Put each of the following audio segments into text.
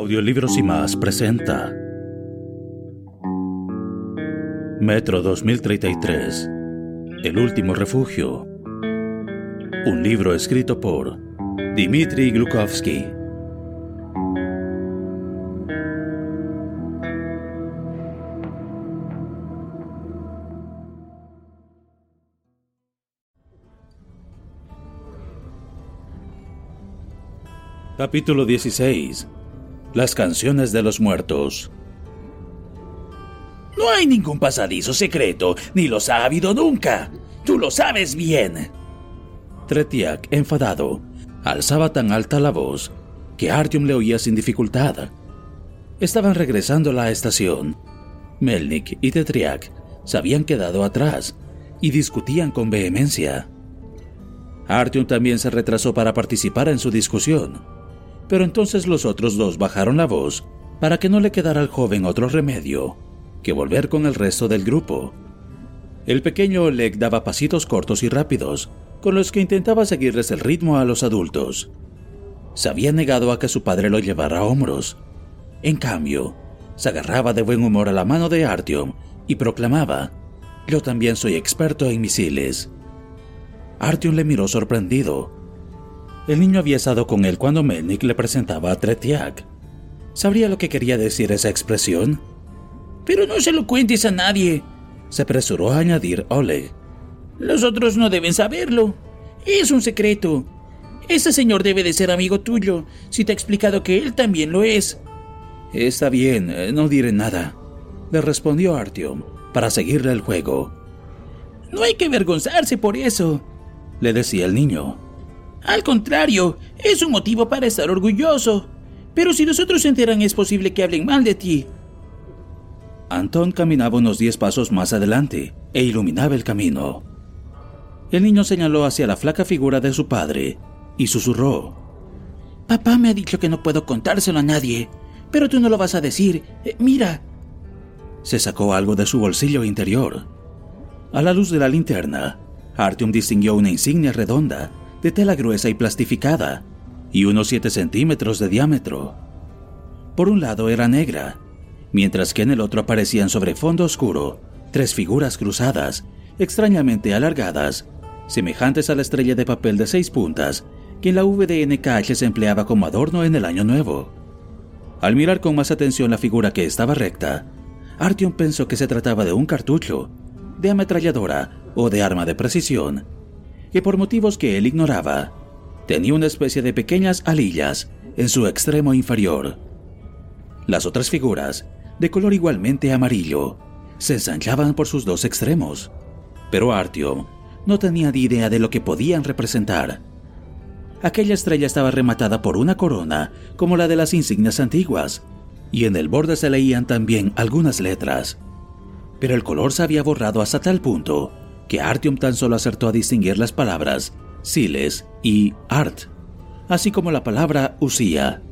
Audiolibros y más presenta Metro 2033 El último refugio. Un libro escrito por Dmitry Glukovsky. Capítulo 16 Las canciones de los muertos No hay ningún pasadizo secreto, ni los ha habido nunca. Tú lo sabes bien. Tretiak, enfadado, alzaba tan alta la voz que Artyom le oía sin dificultad. Estaban regresando a la estación. Melnik y Tetriak se habían quedado atrás y discutían con vehemencia. Artyom también se retrasó para participar en su discusión, pero entonces los otros dos bajaron la voz para que no le quedara al joven otro remedio que volver con el resto del grupo. El pequeño Oleg daba pasitos cortos y rápidos, con los que intentaba seguirles el ritmo a los adultos. Se había negado a que su padre lo llevara a hombros. En cambio, se agarraba de buen humor a la mano de Artyom y proclamaba, Yo también soy experto en misiles. Artyom le miró sorprendido. El niño había estado con él cuando Melnik le presentaba a Tretiak. ¿Sabría lo que quería decir esa expresión? Pero no se lo cuentes a nadie, Se apresuró a añadir Oleg. Los otros no deben saberlo. Es un secreto. Ese señor debe de ser amigo tuyo, si te ha explicado que él también lo es. Está bien, eh, no diré nada, le respondió Artyom para seguirle el juego. No hay que avergonzarse por eso, Le decía el niño. Al contrario, es un motivo para estar orgulloso. Pero si los otros se enteran es posible que hablen mal de ti. Anton caminaba unos diez pasos más adelante e iluminaba el camino. El niño señaló hacia la flaca figura de su padre y susurró. Papá me ha dicho que no puedo contárselo a nadie, pero tú no lo vas a decir. Eh, mira. Se sacó algo de su bolsillo interior. A la luz de la linterna, Artyom distinguió una insignia redonda, de tela gruesa y plastificada, y unos 7 centímetros de diámetro. Por un lado era negra, mientras que en el otro aparecían sobre fondo oscuro tres figuras cruzadas, extrañamente alargadas, semejantes a la estrella de papel de seis puntas que en la VDNKH se empleaba como adorno en el Año Nuevo. Al mirar con más atención la figura que estaba recta, Artyom pensó que se trataba de un cartucho, de ametralladora o de arma de precisión, que por motivos que él ignoraba, tenía una especie de pequeñas alillas en su extremo inferior. Las otras figuras, de color igualmente amarillo, se ensanchaban por sus dos extremos, pero Artyom no tenía ni idea de lo que podían representar. Aquella estrella estaba rematada por una corona como la de las insignias antiguas, y en el borde se leían también algunas letras. Pero el color se había borrado hasta tal punto que Artyom tan solo acertó a distinguir las palabras Siles y Art, así como la palabra Usía.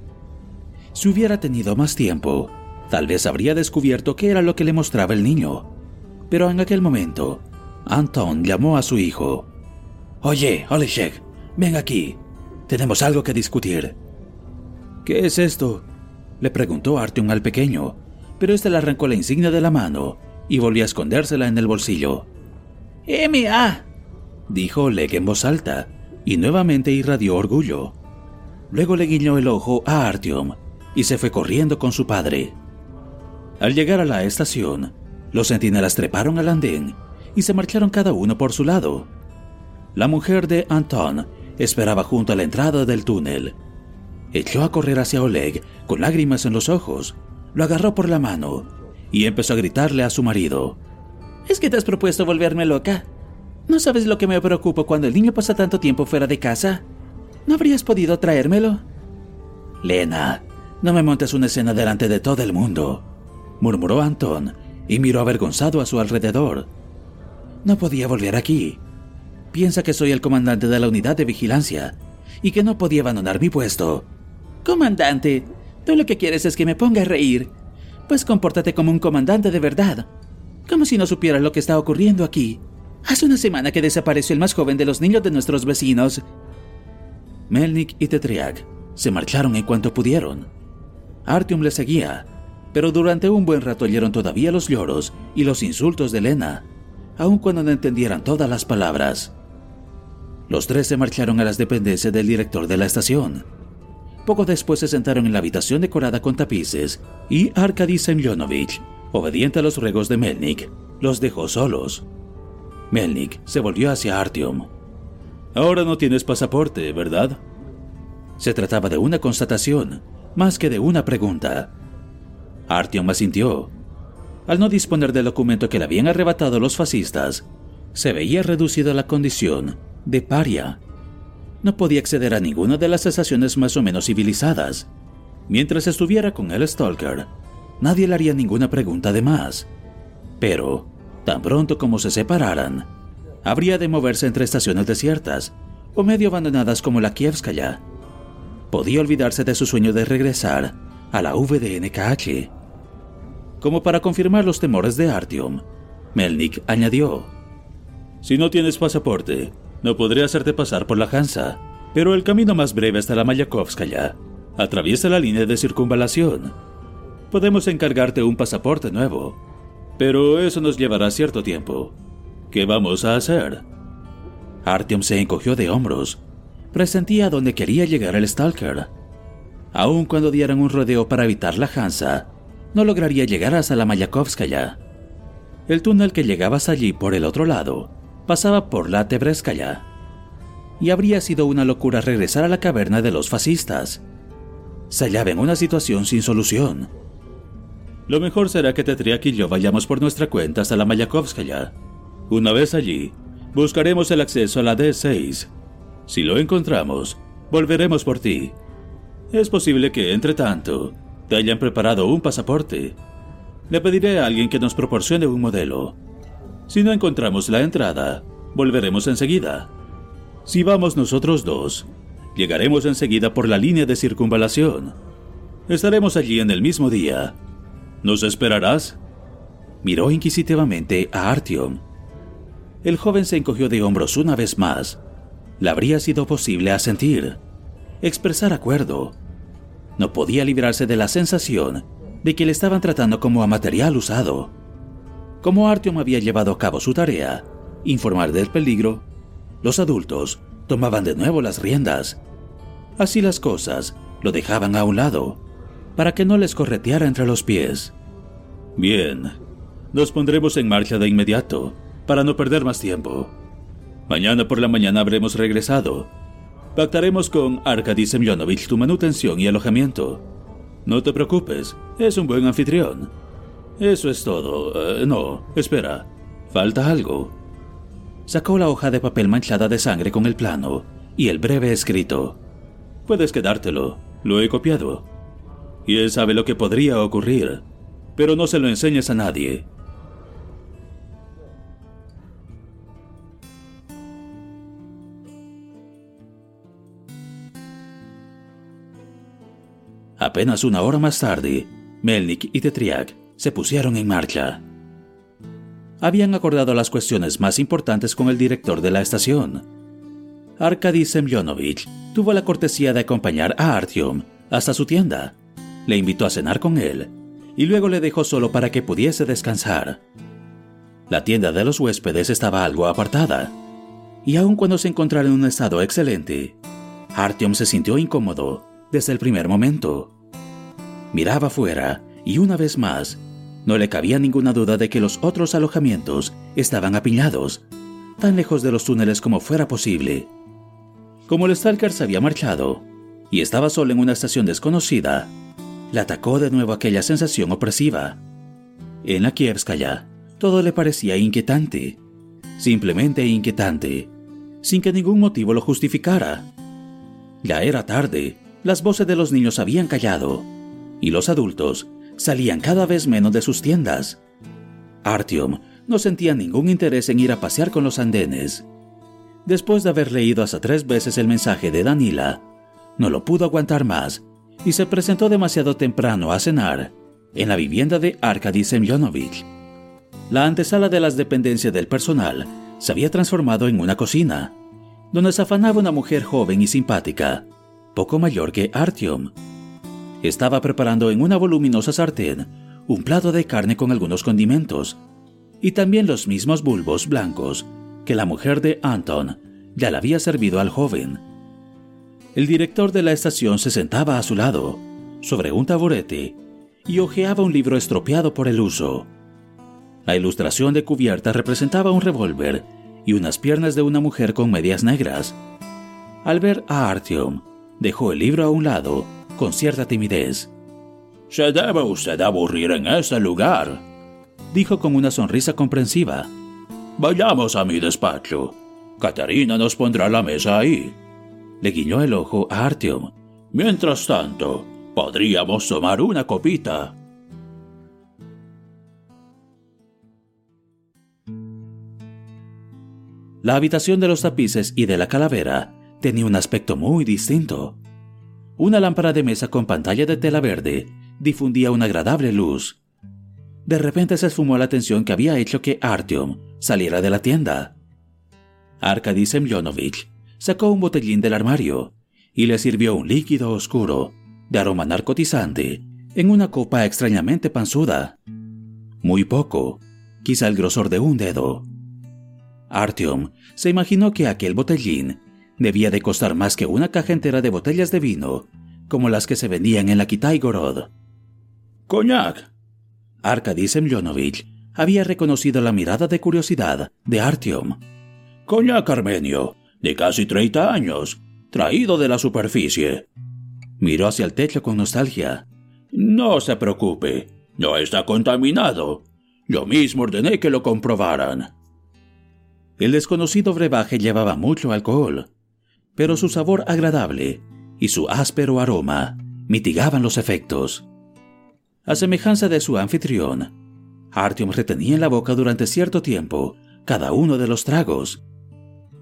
Si hubiera tenido más tiempo, tal vez habría descubierto qué era lo que le mostraba el niño. Pero en aquel momento, Anton llamó a su hijo. Oye, Oleshek, ven aquí. Tenemos algo que discutir. ¿Qué es esto? Le preguntó Artyom al pequeño, pero éste le arrancó la insignia de la mano y volvió a escondérsela en el bolsillo. M.A. dijo Oleg en voz alta y nuevamente irradió orgullo. Luego le guiñó el ojo a Artyom y se fue corriendo con su padre. Al llegar a la estación, los centinelas treparon al andén y se marcharon cada uno por su lado. La mujer de Anton esperaba junto a la entrada del túnel. Echó a correr hacia Oleg con lágrimas en los ojos, lo agarró por la mano y empezó a gritarle a su marido. ¿Es que te has propuesto volverme loca? ¿No sabes lo que me preocupa cuando el niño pasa tanto tiempo fuera de casa? ¿No habrías podido traérmelo? Lena, no me montes una escena delante de todo el mundo, murmuró Anton y miró avergonzado a su alrededor. No podía volver aquí. Piensa que soy el comandante de la unidad de vigilancia y que no podía abandonar mi puesto. Comandante, tú lo que quieres es que me ponga a reír. Pues compórtate como un comandante de verdad. Como si no supieras lo que está ocurriendo aquí. Hace una semana que desapareció el más joven de los niños de nuestros vecinos. Melnik y Tetriak se marcharon en cuanto pudieron. Artyom le seguía, pero durante un buen rato oyeron todavía los lloros y los insultos de Lena, aun cuando no entendieran todas las palabras. Los tres se marcharon a las dependencias del director de la estación. Poco después se sentaron en la habitación decorada con tapices y Arkady Semyonovich, obediente a los ruegos de Melnik, los dejó solos. Melnik se volvió hacia Artyom. Ahora no tienes pasaporte, ¿verdad? Se trataba de una constatación, más que de una pregunta. Artyom asintió. Al no disponer del documento que le habían arrebatado los fascistas, se veía reducido a la condición de paria. No podía acceder a ninguna de las estaciones más o menos civilizadas. Mientras estuviera con el Stalker, nadie le haría ninguna pregunta de más. Pero, tan pronto como se separaran, habría de moverse entre estaciones desiertas o medio abandonadas como la Kievskaya. Podía olvidarse de su sueño de regresar a la VDNKH. Como para confirmar los temores de Artyom, Melnik añadió: Si no tienes pasaporte, no podré hacerte pasar por la Hansa, pero el camino más breve hasta la Mayakovskaya atraviesa la línea de circunvalación. Podemos encargarte un pasaporte nuevo, pero eso nos llevará cierto tiempo. ¿Qué vamos a hacer? Artyom se encogió de hombros. Presentía dónde quería llegar el Stalker. Aun cuando dieran un rodeo para evitar la Hansa, no lograría llegar hasta la Mayakovskaya. El túnel que llegaba hasta allí por el otro lado pasaba por la Tebreskaya. Y habría sido una locura regresar a la caverna de los fascistas. Se hallaba en una situación sin solución. Lo mejor será que Tetriak y yo vayamos por nuestra cuenta hasta la Mayakovskaya. Una vez allí, buscaremos el acceso a la D6. Si lo encontramos, volveremos por ti. Es posible que, entre tanto, te hayan preparado un pasaporte. Le pediré a alguien que nos proporcione un modelo. Si no encontramos la entrada, volveremos enseguida. Si vamos nosotros dos, llegaremos enseguida por la línea de circunvalación. Estaremos allí en el mismo día. ¿Nos esperarás? Miró inquisitivamente a Artyom. El joven se encogió de hombros una vez más. Le habría sido posible asentir, expresar acuerdo. No podía librarse de la sensación de que le estaban tratando como a material usado. Como Artyom había llevado a cabo su tarea, informar del peligro, los adultos tomaban de nuevo las riendas. Así las cosas lo dejaban a un lado, para que no les correteara entre los pies. Bien, nos pondremos en marcha de inmediato, para no perder más tiempo. Mañana por la mañana habremos regresado. Pactaremos con Arkady Semyonovich tu manutención y alojamiento. No te preocupes, es un buen anfitrión. Eso es todo. Eh, no, espera. Falta algo. Sacó la hoja de papel manchada de sangre con el plano y el breve escrito. Puedes quedártelo. Lo he copiado. Y él sabe lo que podría ocurrir. Pero no se lo enseñes a nadie. Apenas una hora más tarde, Melnik y Tetriak se pusieron en marcha. Habían acordado las cuestiones más importantes con el director de la estación. Arkady Semyonovich tuvo la cortesía de acompañar a Artyom hasta su tienda. Le invitó a cenar con él y luego le dejó solo para que pudiese descansar. La tienda de los huéspedes estaba algo apartada, y aun cuando se encontraba en un estado excelente, Artyom se sintió incómodo desde el primer momento. Miraba afuera y una vez más, no le cabía ninguna duda de que los otros alojamientos estaban apiñados, tan lejos de los túneles como fuera posible. Como el Stalker se había marchado y estaba solo en una estación desconocida, le atacó de nuevo aquella sensación opresiva. En la Kievskaya, todo le parecía inquietante, simplemente inquietante, sin que ningún motivo lo justificara. Ya era tarde, las voces de los niños habían callado, y los adultos salían cada vez menos de sus tiendas. Artyom no sentía ningún interés en ir a pasear con los andenes. Después de haber leído hasta tres veces el mensaje de Danila, no lo pudo aguantar más y se presentó demasiado temprano a cenar en la vivienda de Arkady Semyonovich. La antesala de las dependencias del personal se había transformado en una cocina, donde se afanaba una mujer joven y simpática, poco mayor que Artyom. Estaba preparando en una voluminosa sartén un plato de carne con algunos condimentos, y también los mismos bulbos blancos que la mujer de Anton ya le había servido al joven. El director de la estación se sentaba a su lado, sobre un taburete, y hojeaba un libro estropeado por el uso. La ilustración de cubierta representaba un revólver y unas piernas de una mujer con medias negras. Al ver a Artyom, dejó el libro a un lado con cierta timidez. Se debe usted aburrir en este lugar, dijo con una sonrisa comprensiva. Vayamos a mi despacho. Katarina nos pondrá la mesa ahí. Le guiñó el ojo a Artyom. Mientras tanto, podríamos tomar una copita. La habitación de los tapices y de la calavera tenía un aspecto muy distinto. Una lámpara de mesa con pantalla de tela verde difundía una agradable luz. De repente se esfumó la tensión que había hecho que Artyom saliera de la tienda. Arkady Semyonovich sacó un botellín del armario y le sirvió un líquido oscuro de aroma narcotizante en una copa extrañamente panzuda. Muy poco, quizá el grosor de un dedo. Artyom se imaginó que aquel botellín debía de costar más que una caja entera de botellas de vino, como las que se vendían en la Kitaigorod. ¡Coñac! Arkady Semyonovich había reconocido la mirada de curiosidad de Artyom. ¡Coñac armenio! De casi 30 años, traído de la superficie. Miró hacia el techo con nostalgia. No se preocupe, no está contaminado. Yo mismo ordené que lo comprobaran. El desconocido brebaje llevaba mucho alcohol, pero su sabor agradable y su áspero aroma mitigaban los efectos. A semejanza de su anfitrión, Artyom retenía en la boca durante cierto tiempo cada uno de los tragos.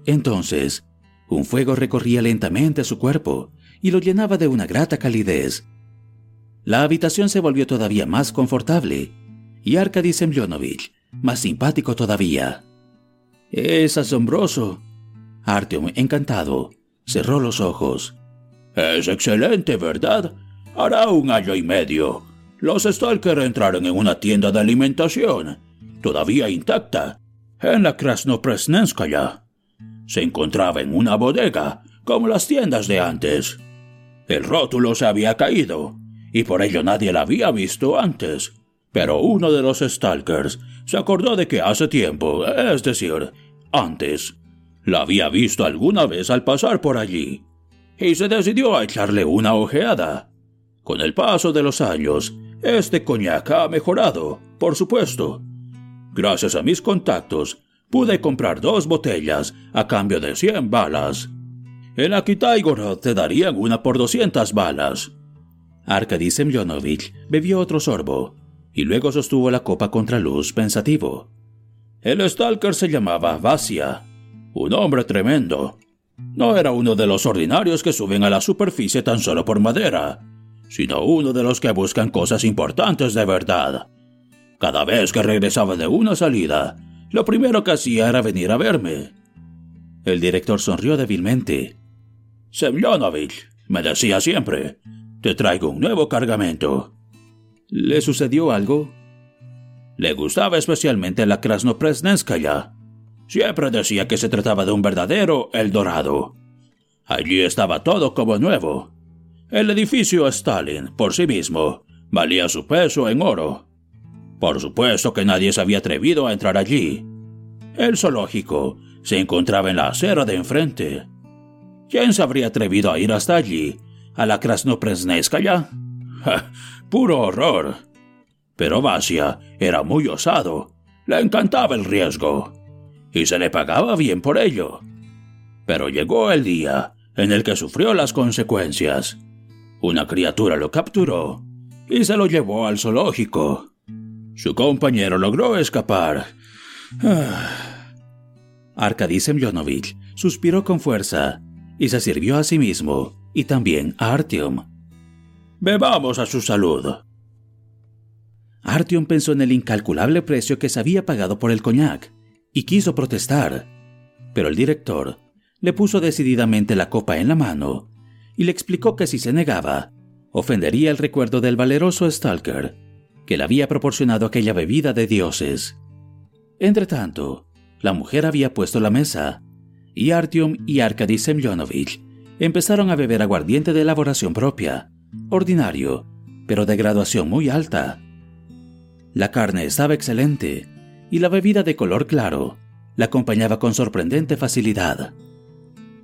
Entonces, un fuego recorría lentamente su cuerpo y lo llenaba de una grata calidez. La habitación se volvió todavía más confortable y Arkady Semyonovich más simpático todavía. Es asombroso. Artyom, encantado, cerró los ojos. Es excelente, ¿verdad? Hará un año y medio. Los Stalker entraron en una tienda de alimentación, todavía intacta, en la Krasnopresnenskaya. Se encontraba en una bodega, como las tiendas de antes. El rótulo se había caído, y por ello nadie la había visto antes. Pero uno de los Stalkers se acordó de que hace tiempo, es decir, antes, la había visto alguna vez al pasar por allí, y se decidió a echarle una ojeada. Con el paso de los años, este coñac ha mejorado, por supuesto. Gracias a mis contactos, pude comprar dos botellas a cambio de 100 balas. En Akitaigorod te darían una por 200 balas. Arkady Semyonovich bebió otro sorbo y luego sostuvo la copa contra luz pensativo. El Stalker se llamaba Vasia, un hombre tremendo. No era uno de los ordinarios que suben a la superficie tan solo por madera, sino uno de los que buscan cosas importantes de verdad. Cada vez que regresaba de una salida, lo primero que hacía era venir a verme. El director sonrió débilmente. Semyonovich, me decía siempre, te traigo un nuevo cargamento. ¿Le sucedió algo? Le gustaba especialmente la Krasnopresnenskaya. Siempre decía que se trataba de un verdadero El Dorado. Allí estaba todo como nuevo. El edificio Stalin, por sí mismo, valía su peso en oro. Por supuesto que nadie se había atrevido a entrar allí. El zoológico se encontraba en la acera de enfrente. ¿Quién se habría atrevido a ir hasta allí, a la Krasnopresneskaya? ¡Puro horror! Pero Vasia era muy osado, le encantaba el riesgo, y se le pagaba bien por ello. Pero llegó el día en el que sufrió las consecuencias. Una criatura lo capturó y se lo llevó al zoológico. Su compañero logró escapar. Arkady Semyonovich suspiró con fuerza y se sirvió a sí mismo y también a Artyom. Bebamos a su salud. Artyom pensó en el incalculable precio que se había pagado por el coñac y quiso protestar, pero el director le puso decididamente la copa en la mano y le explicó que si se negaba, ofendería el recuerdo del valeroso Stalker, que le había proporcionado aquella bebida de dioses. Entretanto, la mujer había puesto la mesa, y Artyom y Arkady Semyonovich empezaron a beber aguardiente de elaboración propia, ordinario, pero de graduación muy alta. La carne estaba excelente, y la bebida de color claro la acompañaba con sorprendente facilidad.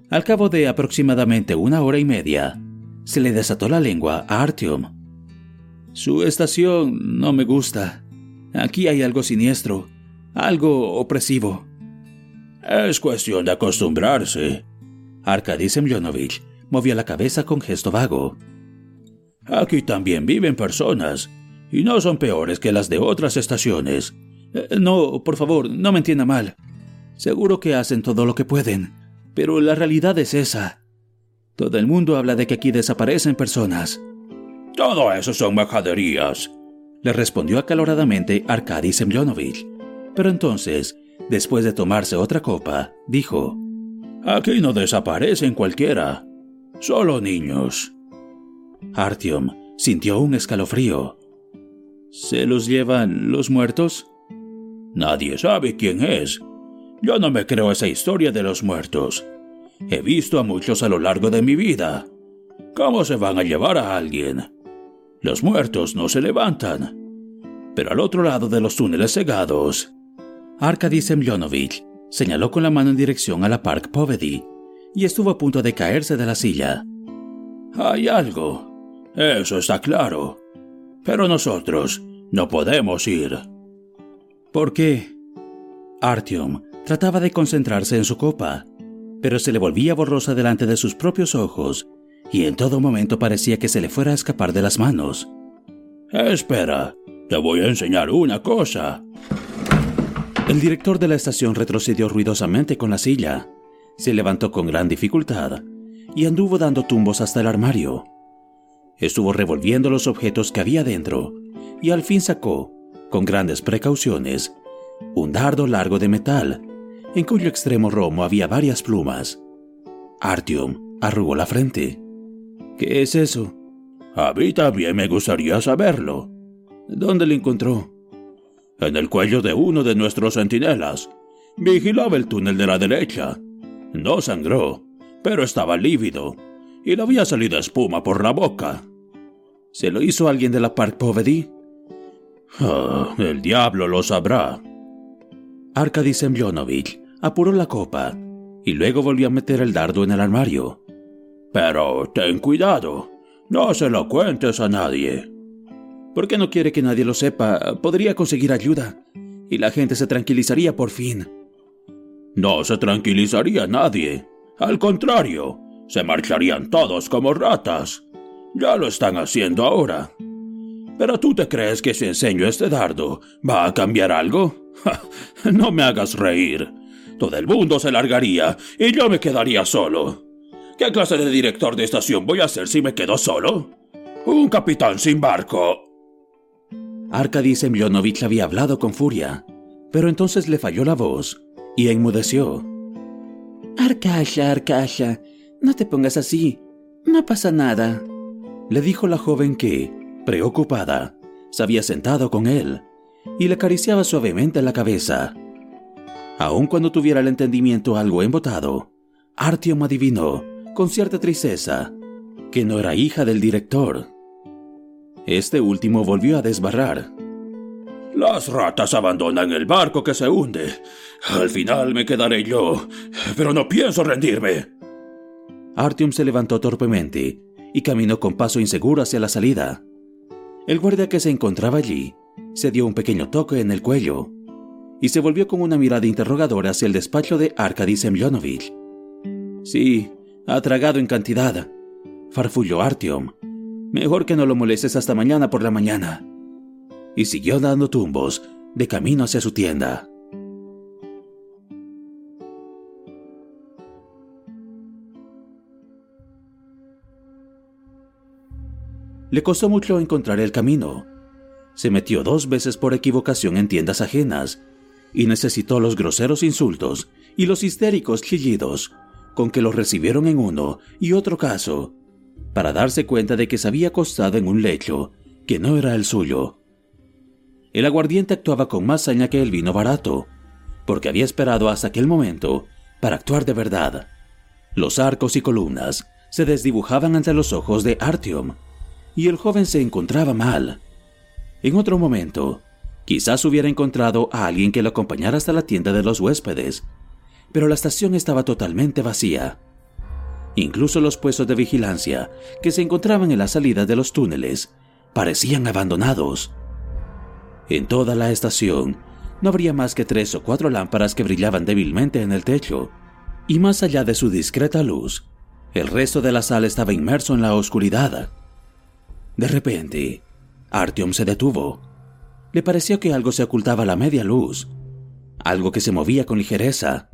Al cabo de aproximadamente una hora y media, se le desató la lengua a Artyom. Su estación no me gusta. Aquí hay algo siniestro, algo opresivo. Es cuestión de acostumbrarse. Arkady Semyonovich movía la cabeza con gesto vago. Aquí también viven personas, y no son peores que las de otras estaciones. Eh, no, por favor, no me entienda mal. Seguro que hacen todo lo que pueden, pero la realidad es esa. Todo el mundo habla de que aquí desaparecen personas. Todo eso son majaderías, le respondió acaloradamente Arkady Semyonovich. Pero entonces, después de tomarse otra copa, dijo: Aquí no desaparecen cualquiera, solo niños. Artyom sintió un escalofrío. ¿Se los llevan los muertos? Nadie sabe quién es, yo no me creo esa historia de los muertos. He visto a muchos a lo largo de mi vida. ¿Cómo se van a llevar a alguien? Los muertos no se levantan. Pero al otro lado de los túneles cegados, Arkady Semyonovich señaló con la mano en dirección a la Park Povedy y estuvo a punto de caerse de la silla. Hay algo. Eso está claro. Pero nosotros no podemos ir. ¿Por qué? Artyom Trataba de concentrarse en su copa, pero se le volvía borrosa delante de sus propios ojos y en todo momento parecía que se le fuera a escapar de las manos. Espera, te voy a enseñar una cosa. El director de la estación retrocedió ruidosamente con la silla, se levantó con gran dificultad y anduvo dando tumbos hasta el armario. Estuvo revolviendo los objetos que había dentro y al fin sacó, con grandes precauciones, un dardo largo de metal en cuyo extremo romo había varias plumas. Artyom arrugó la frente. ¿Qué es eso? A mí también me gustaría saberlo. ¿Dónde lo encontró? En el cuello de uno de nuestros centinelas. Vigilaba el túnel de la derecha. No sangró, pero estaba lívido y le había salido espuma por la boca. ¿Se lo hizo alguien de la Park Povedy? Ah, el diablo lo sabrá. Arkady Semyonovich apuró la copa y luego volvió a meter el dardo en el armario. Pero ten cuidado, no se lo cuentes a nadie. ¿Por qué no quiere que nadie lo sepa? Podría conseguir ayuda y la gente se tranquilizaría por fin. No se tranquilizaría nadie. Al contrario, se marcharían todos como ratas. Ya lo están haciendo ahora. ¿Pero tú te crees que si enseño este dardo va a cambiar algo? no me hagas reír. Todo el mundo se largaría y yo me quedaría solo. ¿Qué clase de director de estación voy a ser si me quedo solo? Un capitán sin barco. Arkady Semyonovich había hablado con furia, pero entonces le falló la voz y enmudeció. Arkasha, Arkasha, no te pongas así. No pasa nada. Le dijo la joven que, preocupada, se había sentado con él y le acariciaba suavemente la cabeza. Aun cuando tuviera el entendimiento algo embotado, Artyom adivinó, con cierta tristeza, que no era hija del director. Este último volvió a desbarrar. Las ratas abandonan el barco que se hunde. Al final me quedaré yo, pero no pienso rendirme. Artyom se levantó torpemente y caminó con paso inseguro hacia la salida. El guardia que se encontraba allí se dio un pequeño toque en el cuello y se volvió con una mirada interrogadora hacia el despacho de Arkady Semyonovich. Sí, ha tragado en cantidad, farfulló Artyom. Mejor que no lo molestes hasta mañana por la mañana. Y siguió dando tumbos de camino hacia su tienda. Le costó mucho encontrar el camino. Se metió dos veces por equivocación en tiendas ajenas y necesitó los groseros insultos y los histéricos chillidos con que lo recibieron en uno y otro caso para darse cuenta de que se había acostado en un lecho que no era el suyo. El aguardiente actuaba con más saña que el vino barato, porque había esperado hasta aquel momento para actuar de verdad. Los arcos y columnas se desdibujaban ante los ojos de Artyom, y el joven se encontraba mal. En otro momento, quizás hubiera encontrado a alguien que lo acompañara hasta la tienda de los huéspedes, pero la estación estaba totalmente vacía. Incluso los puestos de vigilancia que se encontraban en la salida de los túneles parecían abandonados. En toda la estación no habría más que tres o cuatro lámparas que brillaban débilmente en el techo, y más allá de su discreta luz, el resto de la sala estaba inmerso en la oscuridad. De repente, Artyom se detuvo. Le pareció que algo se ocultaba a la media luz, algo que se movía con ligereza.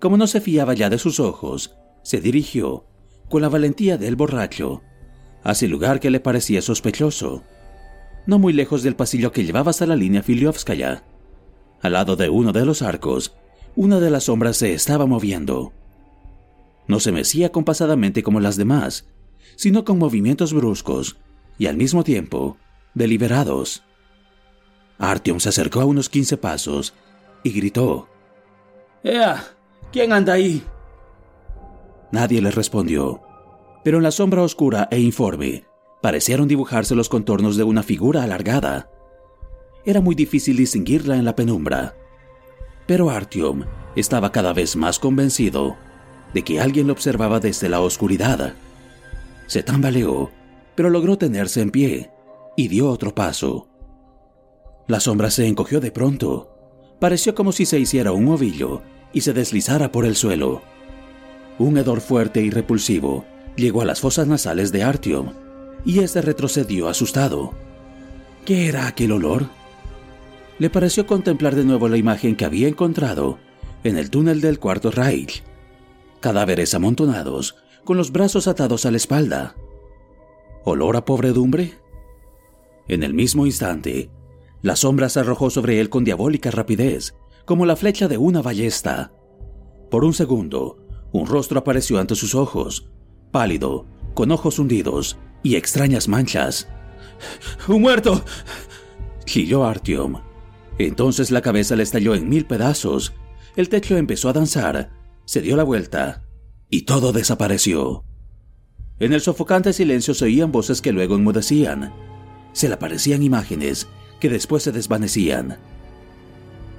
Como no se fiaba ya de sus ojos, se dirigió, con la valentía del borracho, hacia el lugar que le parecía sospechoso, no muy lejos del pasillo que llevaba hasta la línea Filiovskaya. Al lado de uno de los arcos, una de las sombras se estaba moviendo. No se mecía compasadamente como las demás, sino con movimientos bruscos y al mismo tiempo deliberados. Artyom se acercó a unos quince pasos y gritó: ¡Ea! ¿Quién anda ahí? Nadie le respondió, pero en la sombra oscura e informe parecieron dibujarse los contornos de una figura alargada. Era muy difícil distinguirla en la penumbra, pero Artyom estaba cada vez más convencido de que alguien lo observaba desde la oscuridad. Se tambaleó pero logró tenerse en pie y dio otro paso. La sombra se encogió de pronto. Pareció como si se hiciera un ovillo y se deslizara por el suelo. Un hedor fuerte y repulsivo llegó a las fosas nasales de Artyom y éste retrocedió asustado. ¿Qué era aquel olor? Le pareció contemplar de nuevo la imagen que había encontrado en el túnel del cuarto Reich. Cadáveres amontonados, con los brazos atados a la espalda, ¿Olor a pobredumbre? En el mismo instante, la sombra se arrojó sobre él con diabólica rapidez, como la flecha de una ballesta. Por un segundo, un rostro apareció ante sus ojos, pálido, con ojos hundidos y extrañas manchas. ¡Un muerto! chilló Artyom. Entonces la cabeza le estalló en mil pedazos, el techo empezó a danzar, se dio la vuelta y todo desapareció. En el sofocante silencio se oían voces que luego enmudecían. Se le aparecían imágenes que después se desvanecían.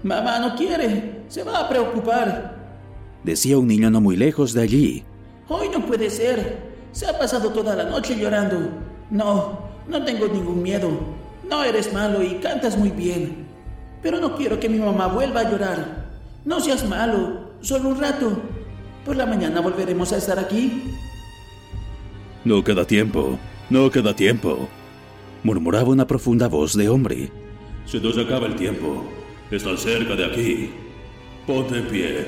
Mamá no quiere, se va a preocupar, decía un niño no muy lejos de allí. Hoy no puede ser, se ha pasado toda la noche llorando. No, no tengo ningún miedo. No eres malo y cantas muy bien. Pero no quiero que mi mamá vuelva a llorar. No seas malo, solo un rato. Por la mañana volveremos a estar aquí. No queda tiempo, no queda tiempo, murmuraba una profunda voz de hombre. Se nos acaba el tiempo. Están cerca de aquí. Ponte en pie.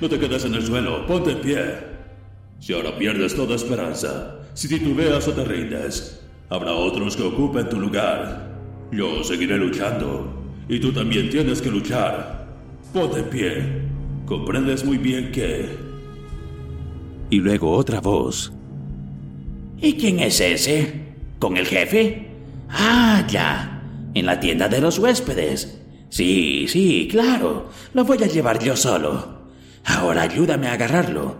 No te quedes en el suelo, ponte en pie. Si ahora pierdes toda esperanza, si titubeas o te rindes, habrá otros que ocupen tu lugar. Yo seguiré luchando. Y tú también tienes que luchar. Ponte en pie. Comprendes muy bien que... Y luego otra voz, ¿Y quién es ese? ¿Con el jefe? Ah, ya. En la tienda de los huéspedes. Sí, sí, claro. Lo voy a llevar yo solo. Ahora ayúdame a agarrarlo.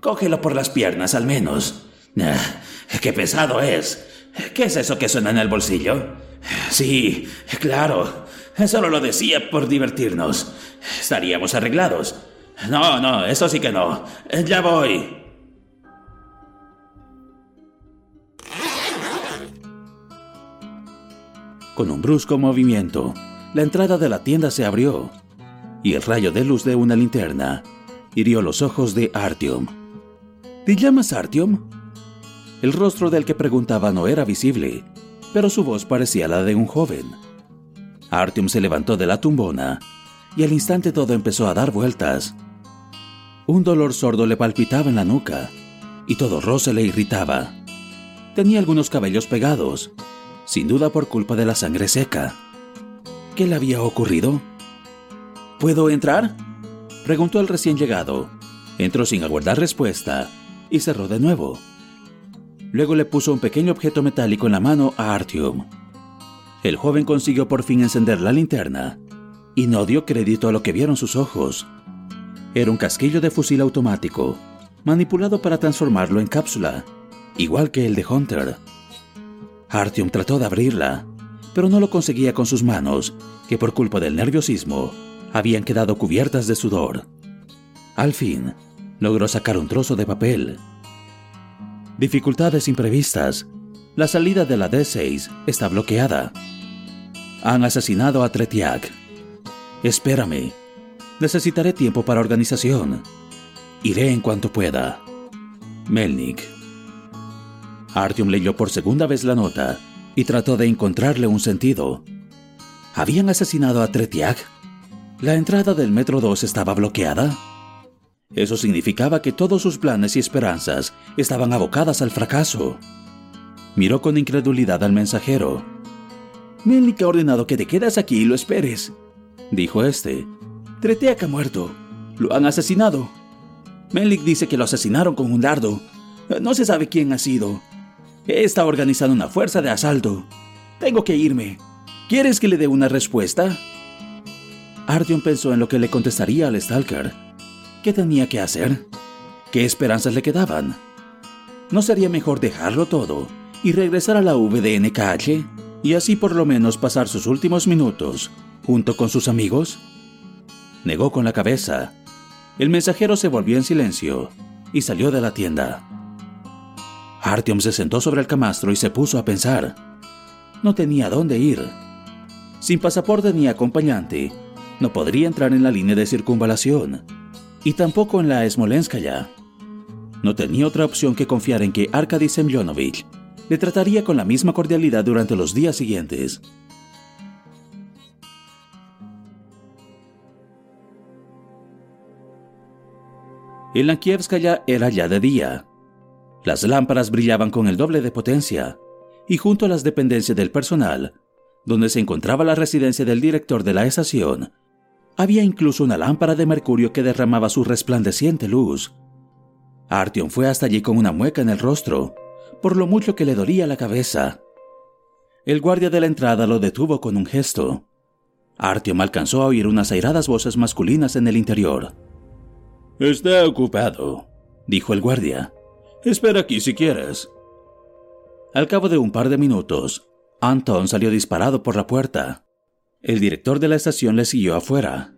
Cógelo por las piernas al menos. Ah, ¡Qué pesado es! ¿Qué es eso que suena en el bolsillo? Sí, claro. Solo lo decía por divertirnos. Estaríamos arreglados. No, no, eso sí que no. Ya voy. Con un brusco movimiento, la entrada de la tienda se abrió y el rayo de luz de una linterna hirió los ojos de Artyom. ¿Te llamas Artyom? El rostro del que preguntaba no era visible, pero su voz parecía la de un joven. Artyom se levantó de la tumbona y al instante todo empezó a dar vueltas. Un dolor sordo le palpitaba en la nuca y todo roce le irritaba. Tenía algunos cabellos pegados, sin duda por culpa de la sangre seca. ¿Qué le había ocurrido? ¿Puedo entrar? Preguntó el recién llegado. Entró sin aguardar respuesta y cerró de nuevo. Luego le puso un pequeño objeto metálico en la mano a Artyom. El joven consiguió por fin encender la linterna y no dio crédito a lo que vieron sus ojos. Era un casquillo de fusil automático, manipulado para transformarlo en cápsula, igual que el de Hunter. Artyom trató de abrirla, pero no lo conseguía con sus manos, que por culpa del nerviosismo habían quedado cubiertas de sudor. Al fin, logró sacar un trozo de papel. Dificultades imprevistas. La salida de la D6 está bloqueada. Han asesinado a Tretiak. Espérame. Necesitaré tiempo para organización. Iré en cuanto pueda. Melnik. Artyom leyó por segunda vez la nota y trató de encontrarle un sentido. ¿Habían asesinado a Tretiak? ¿La entrada del Metro 2 estaba bloqueada? Eso significaba que todos sus planes y esperanzas estaban abocadas al fracaso. Miró con incredulidad al mensajero. Melnik ha ordenado que te quedas aquí y lo esperes, dijo este. Tretiak ha muerto. Lo han asesinado. Melnik dice que lo asesinaron con un dardo. No se sabe quién ha sido. Está organizando una fuerza de asalto. Tengo que irme. ¿Quieres que le dé una respuesta? Artyom pensó en lo que le contestaría al Stalker. ¿Qué tenía que hacer? ¿Qué esperanzas le quedaban? ¿No sería mejor dejarlo todo y regresar a la VDNKH y así por lo menos pasar sus últimos minutos junto con sus amigos? Negó con la cabeza. El mensajero se volvió en silencio y salió de la tienda. Artyom se sentó sobre el camastro y se puso a pensar. No tenía dónde ir. Sin pasaporte ni acompañante, no podría entrar en la línea de circunvalación, y tampoco en la Smolenskaya. No tenía otra opción que confiar en que Arkady Semyonovich le trataría con la misma cordialidad durante los días siguientes. En Lankievskaya era ya de día. Las lámparas brillaban con el doble de potencia, y junto a las dependencias del personal, donde se encontraba la residencia del director de la estación, había incluso una lámpara de mercurio que derramaba su resplandeciente luz. Artyom fue hasta allí con una mueca en el rostro, por lo mucho que le dolía la cabeza. El guardia de la entrada lo detuvo con un gesto. Artyom alcanzó a oír unas airadas voces masculinas en el interior. Está ocupado, dijo el guardia. Espera aquí si quieres. Al cabo de un par de minutos, Anton salió disparado por la puerta. El director de la estación le siguió afuera.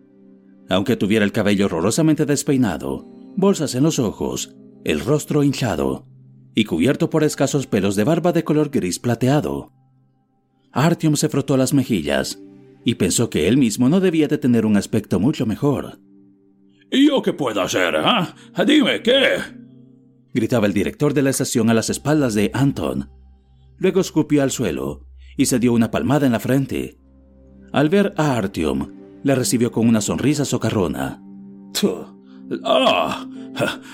Aunque tuviera el cabello horrorosamente despeinado, bolsas en los ojos, el rostro hinchado y cubierto por escasos pelos de barba de color gris plateado. Artyom se frotó las mejillas y pensó que él mismo no debía de tener un aspecto mucho mejor. ¿Y yo qué puedo hacer? Ah? Dime, ¿qué? Gritaba el director de la estación a las espaldas de Anton. Luego escupió al suelo y se dio una palmada en la frente. Al ver a Artyom, le recibió con una sonrisa socarrona. ¡Ah!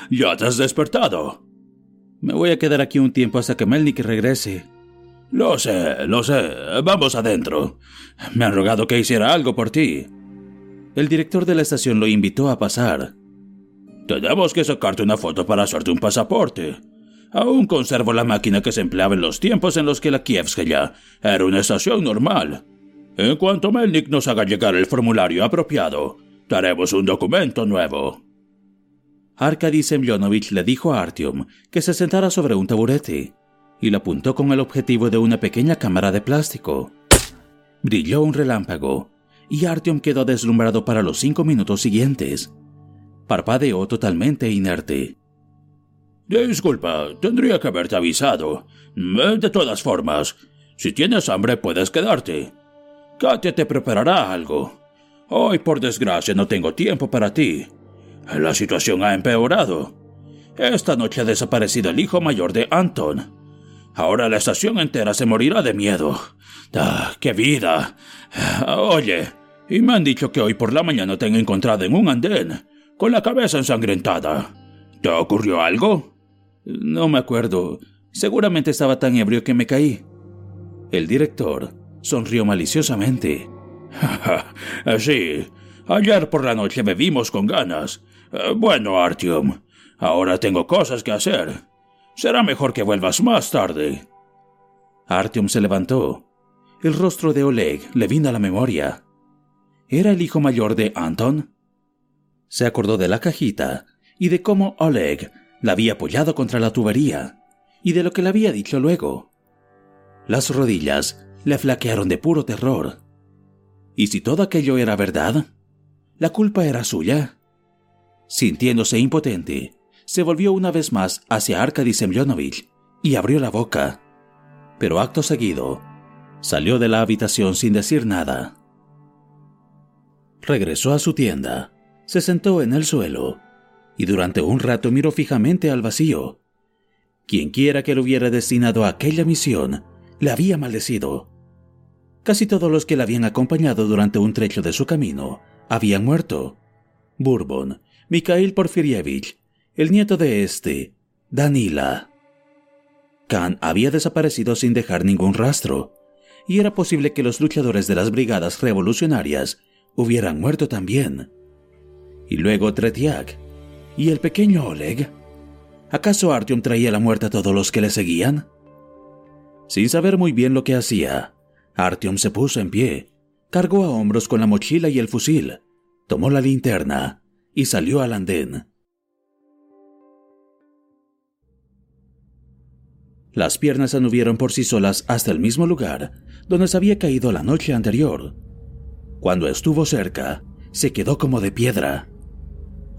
¡Ya te has despertado! Me voy a quedar aquí un tiempo hasta que Melnik regrese. Lo sé, lo sé. Vamos adentro. Me han rogado que hiciera algo por ti. El director de la estación lo invitó a pasar. Tenemos que sacarte una foto para hacerte un pasaporte. Aún conservo la máquina que se empleaba en los tiempos en los que la Kievskaya era una estación normal. En cuanto Melnik nos haga llegar el formulario apropiado, daremos un documento nuevo. Arkady Semyonovich le dijo a Artyom que se sentara sobre un taburete y le apuntó con el objetivo de una pequeña cámara de plástico. Brilló un relámpago y Artyom quedó deslumbrado para los cinco minutos siguientes. Parpadeó totalmente inerte. Disculpa, tendría que haberte avisado. De todas formas, si tienes hambre puedes quedarte. Katia te preparará algo. Hoy, por desgracia, no tengo tiempo para ti. La situación ha empeorado. Esta noche ha desaparecido el hijo mayor de Anton. Ahora la estación entera se morirá de miedo. ¡Ah, qué vida! Oye, y me han dicho que hoy por la mañana te han encontrado en un andén, con la cabeza ensangrentada. ¿Te ocurrió algo? No me acuerdo. Seguramente estaba tan ebrio que me caí. El director sonrió maliciosamente. sí, ayer por la noche bebimos con ganas. Bueno, Artyom, ahora tengo cosas que hacer. Será mejor que vuelvas más tarde. Artyom se levantó. El rostro de Oleg le vino a la memoria. ¿Era el hijo mayor de Anton? Se acordó de la cajita y de cómo Oleg la había apoyado contra la tubería y de lo que le había dicho luego. Las rodillas le flaquearon de puro terror. ¿Y si todo aquello era verdad? ¿La culpa era suya? Sintiéndose impotente, se volvió una vez más hacia Arkady Semyonovich y abrió la boca. Pero acto seguido, salió de la habitación sin decir nada. Regresó a su tienda, se sentó en el suelo y durante un rato miró fijamente al vacío. Quienquiera que lo hubiera destinado a aquella misión le había maldecido. Casi todos los que le habían acompañado durante un trecho de su camino habían muerto. Bourbon, Mikhail Porfirievich, el nieto de este, Danila. Khan había desaparecido sin dejar ningún rastro, y era posible que los luchadores de las brigadas revolucionarias hubieran muerto también. Y luego Tretiak, y el pequeño Oleg. ¿Acaso Artyom traía la muerte a todos los que le seguían? Sin saber muy bien lo que hacía, Artyom se puso en pie, cargó a hombros con la mochila y el fusil, tomó la linterna y salió al andén. Las piernas anduvieron por sí solas hasta el mismo lugar donde se había caído la noche anterior. Cuando estuvo cerca, se quedó como de piedra.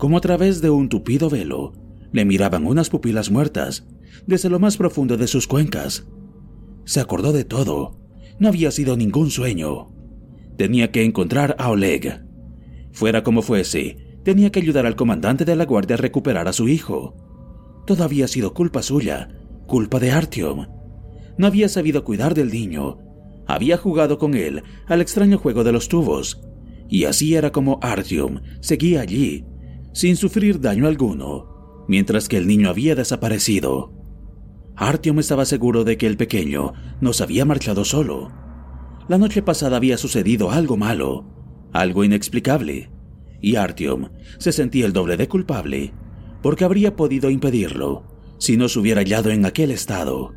Como a través de un tupido velo, le miraban unas pupilas muertas desde lo más profundo de sus cuencas. Se acordó de todo. No había sido ningún sueño. Tenía que encontrar a Oleg. Fuera como fuese, tenía que ayudar al comandante de la guardia a recuperar a su hijo. Todo había sido culpa suya, culpa de Artyom. No había sabido cuidar del niño. Había jugado con él al extraño juego de los tubos. Y así era como Artyom seguía allí, sin sufrir daño alguno, mientras que el niño había desaparecido. Artyom estaba seguro de que el pequeño no se había marchado solo. La noche pasada había sucedido algo malo, algo inexplicable, y Artyom se sentía el doble de culpable, porque habría podido impedirlo si no se hubiera hallado en aquel estado.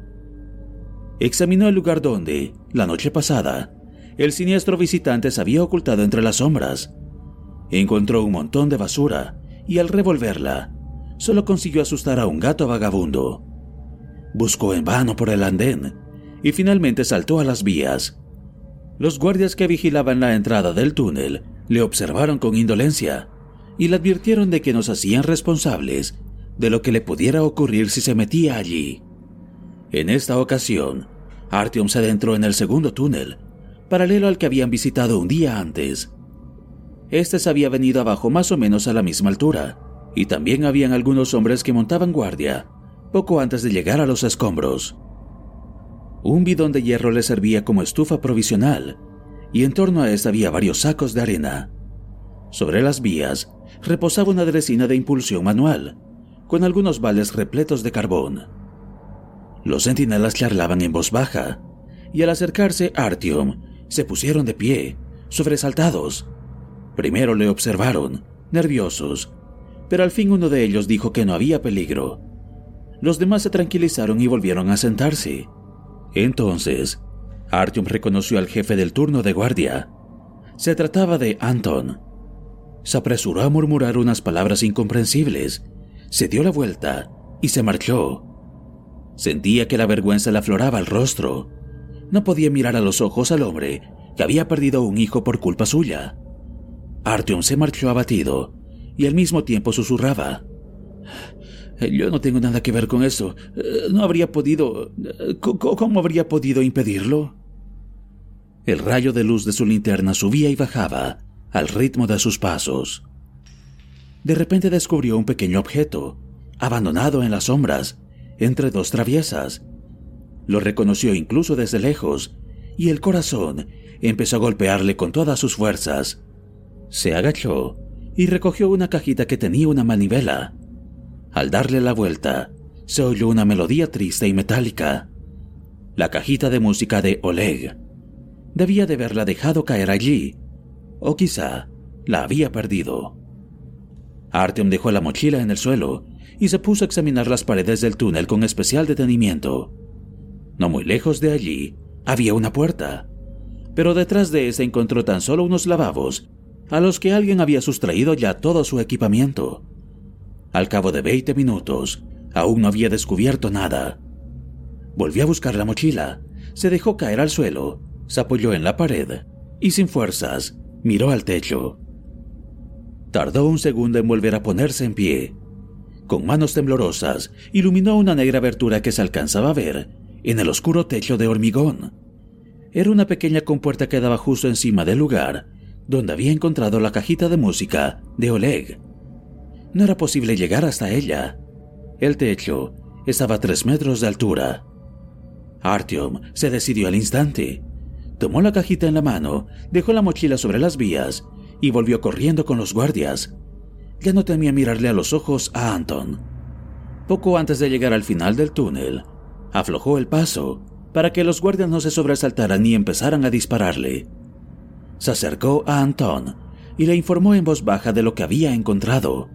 Examinó el lugar donde, la noche pasada, el siniestro visitante se había ocultado entre las sombras. Encontró un montón de basura y al revolverla, solo consiguió asustar a un gato vagabundo. Buscó en vano por el andén y finalmente saltó a las vías. Los guardias que vigilaban la entrada del túnel le observaron con indolencia y le advirtieron de que nos hacían responsables de lo que le pudiera ocurrir si se metía allí. En esta ocasión, Artyom se adentró en el segundo túnel, paralelo al que habían visitado un día antes. Se había venido abajo más o menos a la misma altura, y también habían algunos hombres que montaban guardia, poco antes de llegar a los escombros. Un bidón de hierro le servía como estufa provisional, y en torno a ésta había varios sacos de arena. Sobre las vías reposaba una dresina de impulsión manual, con algunos vales repletos de carbón. Los centinelas charlaban en voz baja, y al acercarse Artyom se pusieron de pie, sobresaltados. Primero le observaron, nerviosos, pero al fin uno de ellos dijo que no había peligro. Los demás se tranquilizaron y volvieron a sentarse. Entonces, Artyom reconoció al jefe del turno de guardia. Se trataba de Anton. Se apresuró a murmurar unas palabras incomprensibles, se dio la vuelta y se marchó. Sentía que la vergüenza le afloraba el rostro. No podía mirar a los ojos al hombre que había perdido un hijo por culpa suya. Artyom se marchó abatido y al mismo tiempo susurraba. Yo no tengo nada que ver con eso. No habría podido... ¿Cómo habría podido impedirlo? El rayo de luz de su linterna subía y bajaba al ritmo de sus pasos. De repente descubrió un pequeño objeto, abandonado en las sombras, entre dos traviesas. Lo reconoció incluso desde lejos, y el corazón empezó a golpearle con todas sus fuerzas. Se agachó y recogió una cajita que tenía una manivela. Al darle la vuelta, se oyó una melodía triste y metálica. La cajita de música de Oleg. Debía de haberla dejado caer allí, o quizá la había perdido. Artyom dejó la mochila en el suelo y se puso a examinar las paredes del túnel con especial detenimiento. No muy lejos de allí había una puerta, pero detrás de esa encontró tan solo unos lavabos a los que alguien había sustraído ya todo su equipamiento. Al cabo de 20 minutos, aún no había descubierto nada. Volvió a buscar la mochila, se dejó caer al suelo, se apoyó en la pared y sin fuerzas miró al techo. Tardó un segundo en volver a ponerse en pie. Con manos temblorosas, iluminó una negra abertura que se alcanzaba a ver en el oscuro techo de hormigón. Era una pequeña compuerta que daba justo encima del lugar donde había encontrado la cajita de música de Oleg. No era posible llegar hasta ella. El techo estaba a tres metros de altura. Artyom se decidió al instante. Tomó la cajita en la mano, dejó la mochila sobre las vías y volvió corriendo con los guardias. Ya no temía mirarle a los ojos a Anton. Poco antes de llegar al final del túnel, aflojó el paso para que los guardias no se sobresaltaran ni empezaran a dispararle se acercó a Anton y le informó en voz baja de lo que había encontrado.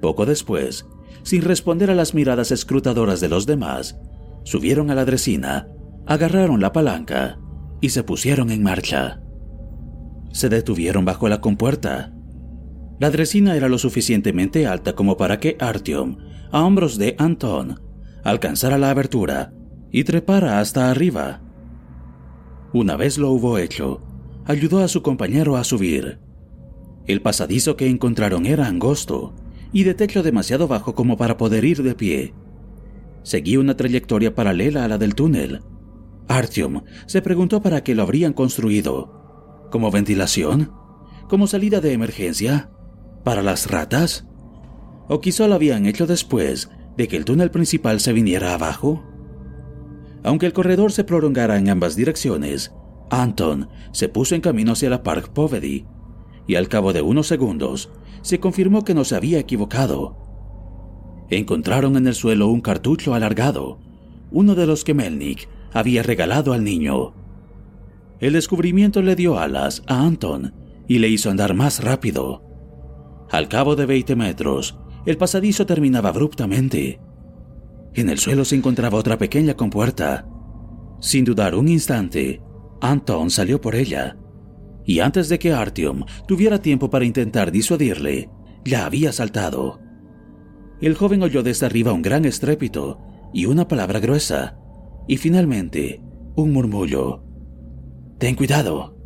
Poco después, sin responder a las miradas escrutadoras de los demás, subieron a la dresina, agarraron la palanca y se pusieron en marcha. Se detuvieron bajo la compuerta. La dresina era lo suficientemente alta como para que Artyom, a hombros de Anton, alcanzara la abertura y trepara hasta arriba. Una vez lo hubo hecho, ayudó a su compañero a subir. El pasadizo que encontraron era angosto y de techo demasiado bajo como para poder ir de pie. Seguía una trayectoria paralela a la del túnel. Artyom se preguntó para qué lo habrían construido. ¿Como ventilación? ¿Como salida de emergencia? ¿Para las ratas? ¿O quizá lo habían hecho después de que el túnel principal se viniera abajo? Aunque el corredor se prolongara en ambas direcciones, Anton se puso en camino hacia la Park Povedy y al cabo de unos segundos se confirmó que no se había equivocado. Encontraron en el suelo un cartucho alargado, uno de los que Melnik había regalado al niño. El descubrimiento le dio alas a Anton y le hizo andar más rápido. Al cabo de 20 metros, el pasadizo terminaba abruptamente. En el suelo se encontraba otra pequeña compuerta. Sin dudar un instante, Anton salió por ella, y antes de que Artyom tuviera tiempo para intentar disuadirle, ya había saltado. El joven oyó desde arriba un gran estrépito y una palabra gruesa, y finalmente un murmullo. Ten cuidado.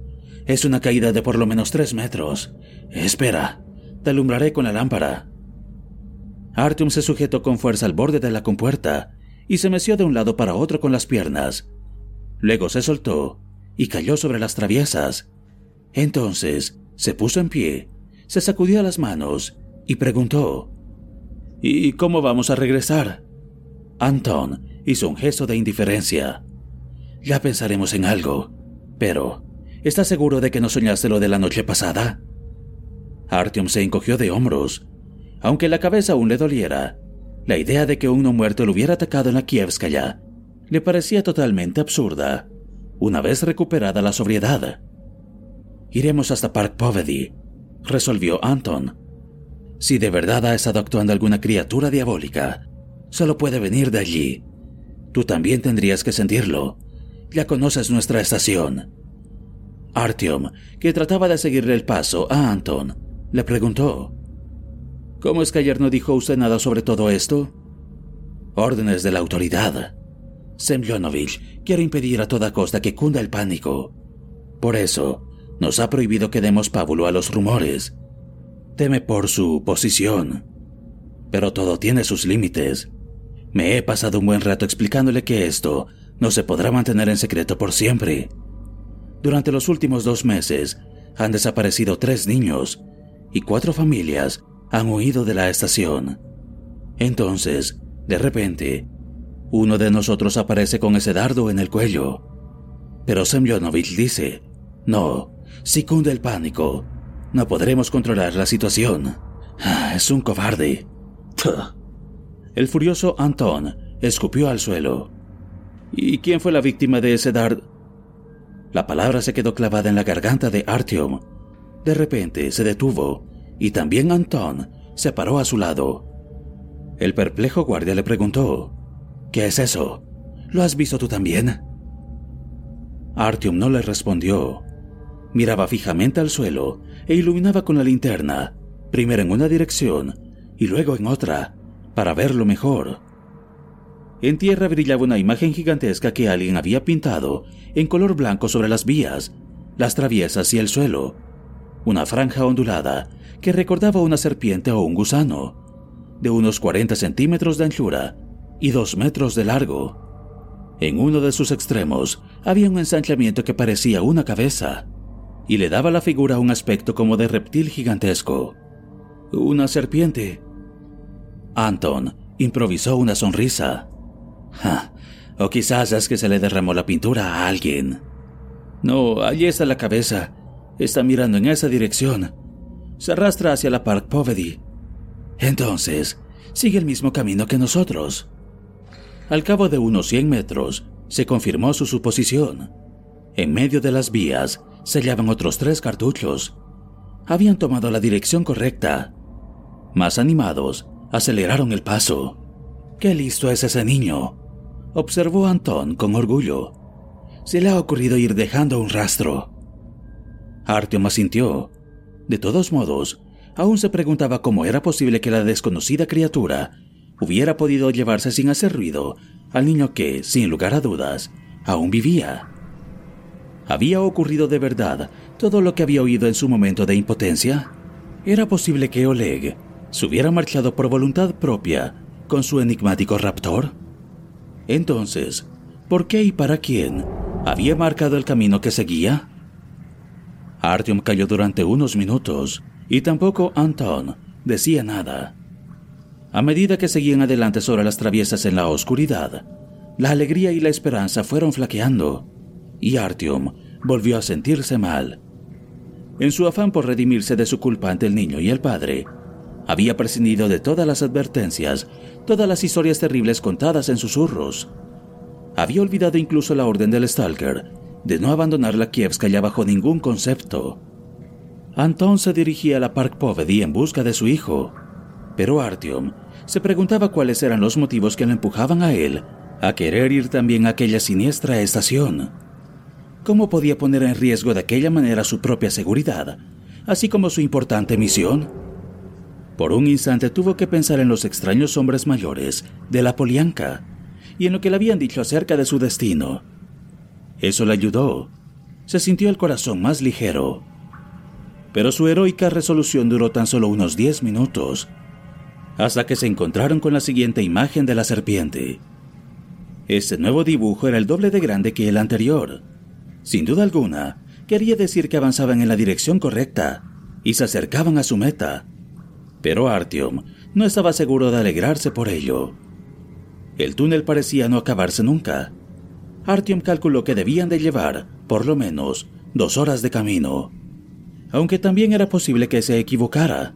Es una caída de por lo menos tres metros. Espera, te alumbraré con la lámpara. Artyom se sujetó con fuerza al borde de la compuerta y se meció de un lado para otro con las piernas. Luego se soltó y cayó sobre las traviesas. Entonces se puso en pie, se sacudió las manos y preguntó, ¿Y cómo vamos a regresar? Anton hizo un gesto de indiferencia. Ya pensaremos en algo, pero ¿estás seguro de que no soñaste lo de la noche pasada? Artyom se encogió de hombros. Aunque la cabeza aún le doliera, la idea de que un no muerto lo hubiera atacado en la Kievskaya le parecía totalmente absurda una vez recuperada la sobriedad. Iremos hasta Park Povedy, resolvió Anton. Si de verdad ha estado actuando alguna criatura diabólica, solo puede venir de allí. Tú también tendrías que sentirlo, Ya conoces nuestra estación. Artyom, que trataba de seguirle el paso a Anton, le preguntó, ¿Cómo es que ayer no dijo usted nada sobre todo esto? Órdenes de la autoridad. Semyonovich quiere impedir a toda costa que cunda el pánico. Por eso, nos ha prohibido que demos pábulo a los rumores. Teme por su posición. Pero todo tiene sus límites. Me he pasado un buen rato explicándole que esto no se podrá mantener en secreto por siempre. Durante los últimos dos meses han desaparecido tres niños y cuatro familias han huido de la estación. Entonces, de repente, uno de nosotros aparece con ese dardo en el cuello. Pero Semyonovich dice, no, si cunde el pánico, no podremos controlar la situación. Ah, es un cobarde. El furioso Anton escupió al suelo. ¿Y quién fue la víctima de ese dardo? La palabra se quedó clavada en la garganta de Artyom. De repente se detuvo y también Anton se paró a su lado. El perplejo guardia le preguntó, ¿Qué es eso? ¿Lo has visto tú también? Artyom no le respondió. Miraba fijamente al suelo e iluminaba con la linterna, primero en una dirección y luego en otra, para verlo mejor. En tierra brillaba una imagen gigantesca que alguien había pintado en color blanco sobre las vías, las traviesas y el suelo. Una franja ondulada que recordaba una serpiente o un gusano, de unos 40 centímetros de anchura y 2 metros de largo. En uno de sus extremos había un ensanchamiento que parecía una cabeza y le daba a la figura un aspecto como de reptil gigantesco. Una serpiente. Anton improvisó una sonrisa. o quizás es que se le derramó la pintura a alguien. No, allí está la cabeza. Está mirando en esa dirección. Se arrastra hacia la Park Povedy. Entonces, sigue el mismo camino que nosotros. Al cabo de unos 100 metros, se confirmó su suposición. En medio de las vías se hallaban otros tres cartuchos. Habían tomado la dirección correcta. Más animados, aceleraron el paso. ¡Qué listo es ese niño! observó Antón con orgullo. Se le ha ocurrido ir dejando un rastro. Artyom asintió. De todos modos, aún se preguntaba cómo era posible que la desconocida criatura hubiera podido llevarse sin hacer ruido al niño que, sin lugar a dudas, aún vivía. ¿Había ocurrido de verdad todo lo que había oído en su momento de impotencia? ¿Era posible que Oleg se hubiera marchado por voluntad propia con su enigmático raptor? Entonces, ¿por qué y para quién había marcado el camino que seguía? Artyom cayó durante unos minutos y tampoco Anton decía nada. A medida que seguían adelante sobre las traviesas en la oscuridad, la alegría y la esperanza fueron flaqueando, y Artyom volvió a sentirse mal. En su afán por redimirse de su culpa ante el niño y el padre, había prescindido de todas las advertencias, todas las historias terribles contadas en susurros. Había olvidado incluso la orden del Stalker de no abandonar la Kievskaya bajo ningún concepto. Anton se dirigía a la Park Povedy en busca de su hijo, pero Artyom se preguntaba cuáles eran los motivos que le empujaban a él a querer ir también a aquella siniestra estación. ¿Cómo podía poner en riesgo de aquella manera su propia seguridad, así como su importante misión? Por un instante tuvo que pensar en los extraños hombres mayores de la Polianka y en lo que le habían dicho acerca de su destino. Eso le ayudó. Se sintió el corazón más ligero. Pero su heroica resolución duró tan solo unos diez minutos hasta que se encontraron con la siguiente imagen de la serpiente. Este nuevo dibujo era el doble de grande que el anterior. Sin duda alguna, quería decir que avanzaban en la dirección correcta y se acercaban a su meta. Pero Artyom no estaba seguro de alegrarse por ello. El túnel parecía no acabarse nunca. Artyom calculó que debían de llevar, por lo menos, dos horas de camino. Aunque también era posible que se equivocara,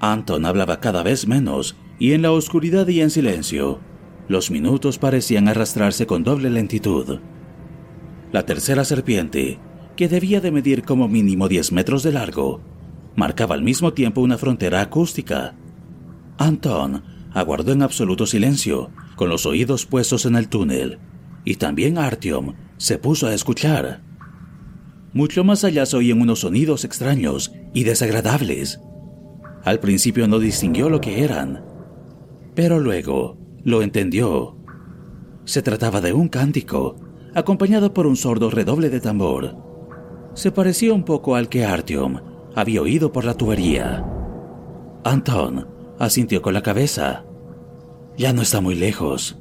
Anton hablaba cada vez menos y en la oscuridad y en silencio, los minutos parecían arrastrarse con doble lentitud. La tercera serpiente, que debía de medir como mínimo 10 metros de largo, marcaba al mismo tiempo una frontera acústica. Anton aguardó en absoluto silencio, con los oídos puestos en el túnel, y también Artyom se puso a escuchar. Mucho más allá se oían unos sonidos extraños y desagradables. Al principio no distinguió lo que eran, pero luego lo entendió. Se trataba de un cántico, acompañado por un sordo redoble de tambor. Se parecía un poco al que Artyom había oído por la tubería. Anton asintió con la cabeza. Ya no está muy lejos.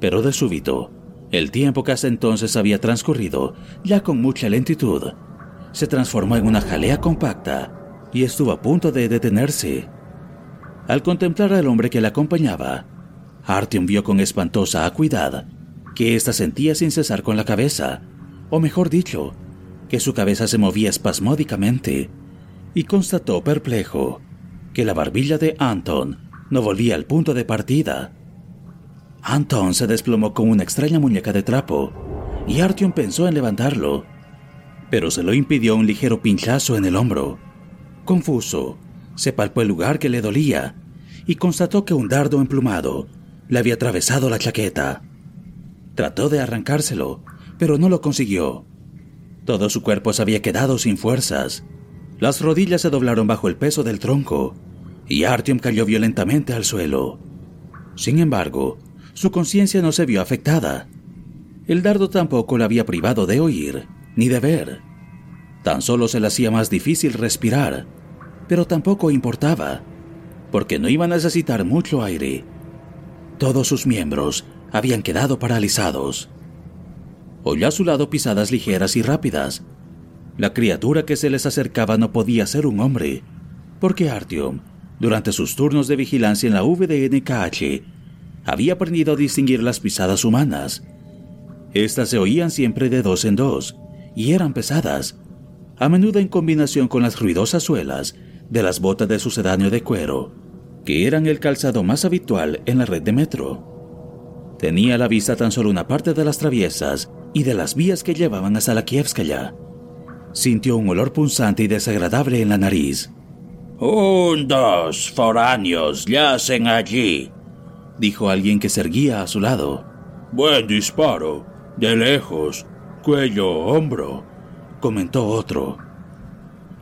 Pero de súbito, el tiempo que hasta entonces había transcurrido, ya con mucha lentitud, se transformó en una jalea compacta y estuvo a punto de detenerse. Al contemplar al hombre que le acompañaba, Artyom vio con espantosa acuidad que ésta sentía sin cesar con la cabeza, o mejor dicho, que su cabeza se movía espasmódicamente, y constató perplejo que la barbilla de Anton no volvía al punto de partida. Anton se desplomó con una extraña muñeca de trapo, y Artyom pensó en levantarlo, pero se lo impidió un ligero pinchazo en el hombro. Confuso, se palpó el lugar que le dolía y constató que un dardo emplumado le había atravesado la chaqueta. Trató de arrancárselo, pero no lo consiguió. Todo su cuerpo se había quedado sin fuerzas. Las rodillas se doblaron bajo el peso del tronco y Artyom cayó violentamente al suelo. Sin embargo, su conciencia no se vio afectada. El dardo tampoco le había privado de oír ni de ver. Tan solo se le hacía más difícil respirar, pero tampoco importaba, porque no iba a necesitar mucho aire. Todos sus miembros habían quedado paralizados. Oyó a su lado pisadas ligeras y rápidas. La criatura que se les acercaba no podía ser un hombre, porque Artyom, durante sus turnos de vigilancia en la VDNKH, había aprendido a distinguir las pisadas humanas. Estas se oían siempre de dos en dos y eran pesadas, a menudo en combinación con las ruidosas suelas de las botas de sucedáneo de cuero, que eran el calzado más habitual en la red de metro. Tenía a la vista tan solo una parte de las traviesas y de las vías que llevaban a Salakievskaya. Sintió un olor punzante y desagradable en la nariz. Un dos foráneos yacen allí, dijo alguien que se erguía a su lado. Buen disparo, de lejos, cuello, hombro, comentó otro.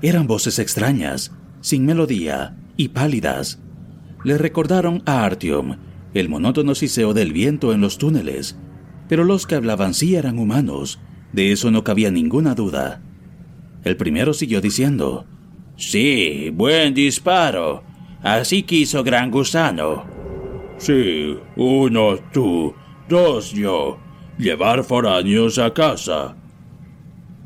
Eran voces extrañas, sin melodía y pálidas. Le recordaron a Artyom el monótono siseo del viento en los túneles, pero los que hablaban sí eran humanos, de eso no cabía ninguna duda. El primero siguió diciendo, Sí, buen disparo. Así quiso Gran Gusano. Sí, uno tú, dos yo. Llevar foráneos a casa.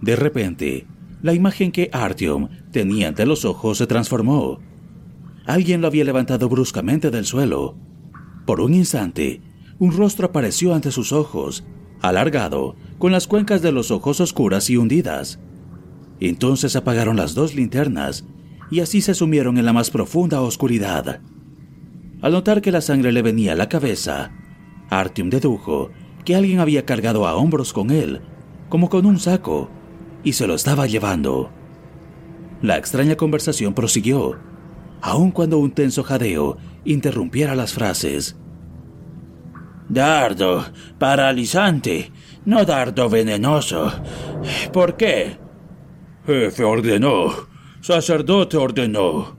De repente, la imagen que Artyom tenía ante los ojos se transformó. Alguien lo había levantado bruscamente del suelo por un instante, un rostro apareció ante sus ojos, alargado, con las cuencas de los ojos oscuras y hundidas. Entonces apagaron las dos linternas y así se sumieron en la más profunda oscuridad. Al notar que la sangre le venía a la cabeza, Artyom dedujo que alguien había cargado a hombros con él, como con un saco, y se lo estaba llevando. La extraña conversación prosiguió, aun cuando un tenso jadeo interrumpiera las frases. Dardo paralizante, no dardo venenoso. ¿Por qué? Jefe ordenó, sacerdote ordenó.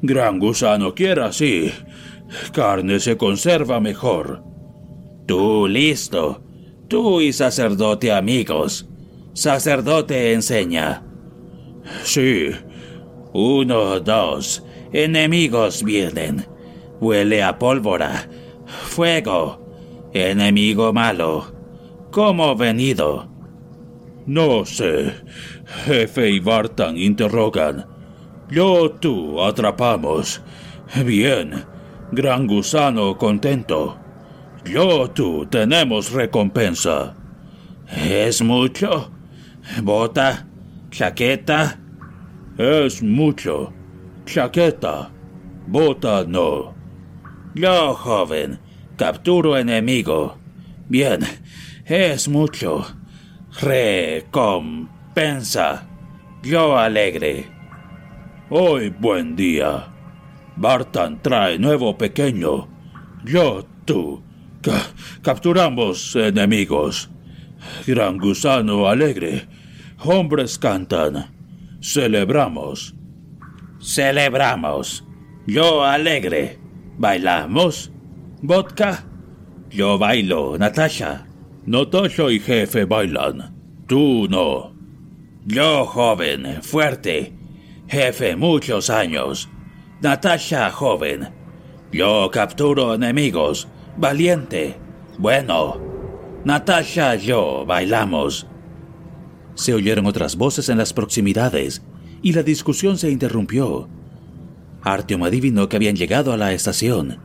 Gran gusano quiera así. Carne se conserva mejor. Tú listo. Tú y sacerdote amigos. Sacerdote enseña. Sí. Uno, dos. Enemigos vienen. Huele a pólvora. Fuego. Enemigo malo. ¿Cómo venido? No sé. Jefe y Bartan interrogan. Yo tú atrapamos. Bien. Gran gusano contento. Yo tú tenemos recompensa. ¿Es mucho? ¿Bota? ¿Chaqueta? Es mucho. Chaqueta. Bota no. Yo, joven, capturo enemigo. Bien, es mucho. Recompensa. Yo alegre. Hoy buen día. Bartan trae nuevo pequeño. Yo, tú. capturamos enemigos. Gran gusano alegre. Hombres cantan. Celebramos. Celebramos. Yo alegre. Bailamos. Vodka. Yo bailo, Natasha. Natasha y jefe bailan. Tú no. Yo joven, fuerte. Jefe muchos años. Natasha joven. Yo capturo enemigos. Valiente. Bueno. Natasha y yo bailamos. Se oyeron otras voces en las proximidades y la discusión se interrumpió. Artyom adivinó que habían llegado a la estación.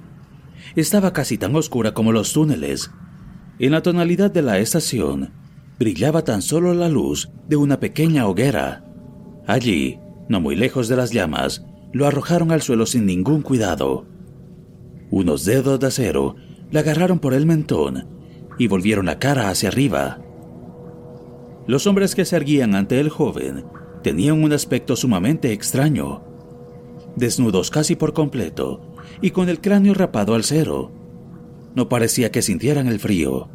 Estaba casi tan oscura como los túneles. En la tonalidad de la estación brillaba tan solo la luz de una pequeña hoguera. Allí, no muy lejos de las llamas, lo arrojaron al suelo sin ningún cuidado. Unos dedos de acero le agarraron por el mentón y volvieron la cara hacia arriba. Los hombres que se erguían ante el joven tenían un aspecto sumamente extraño. Desnudos casi por completo y con el cráneo rapado al cero. No parecía que sintieran el frío.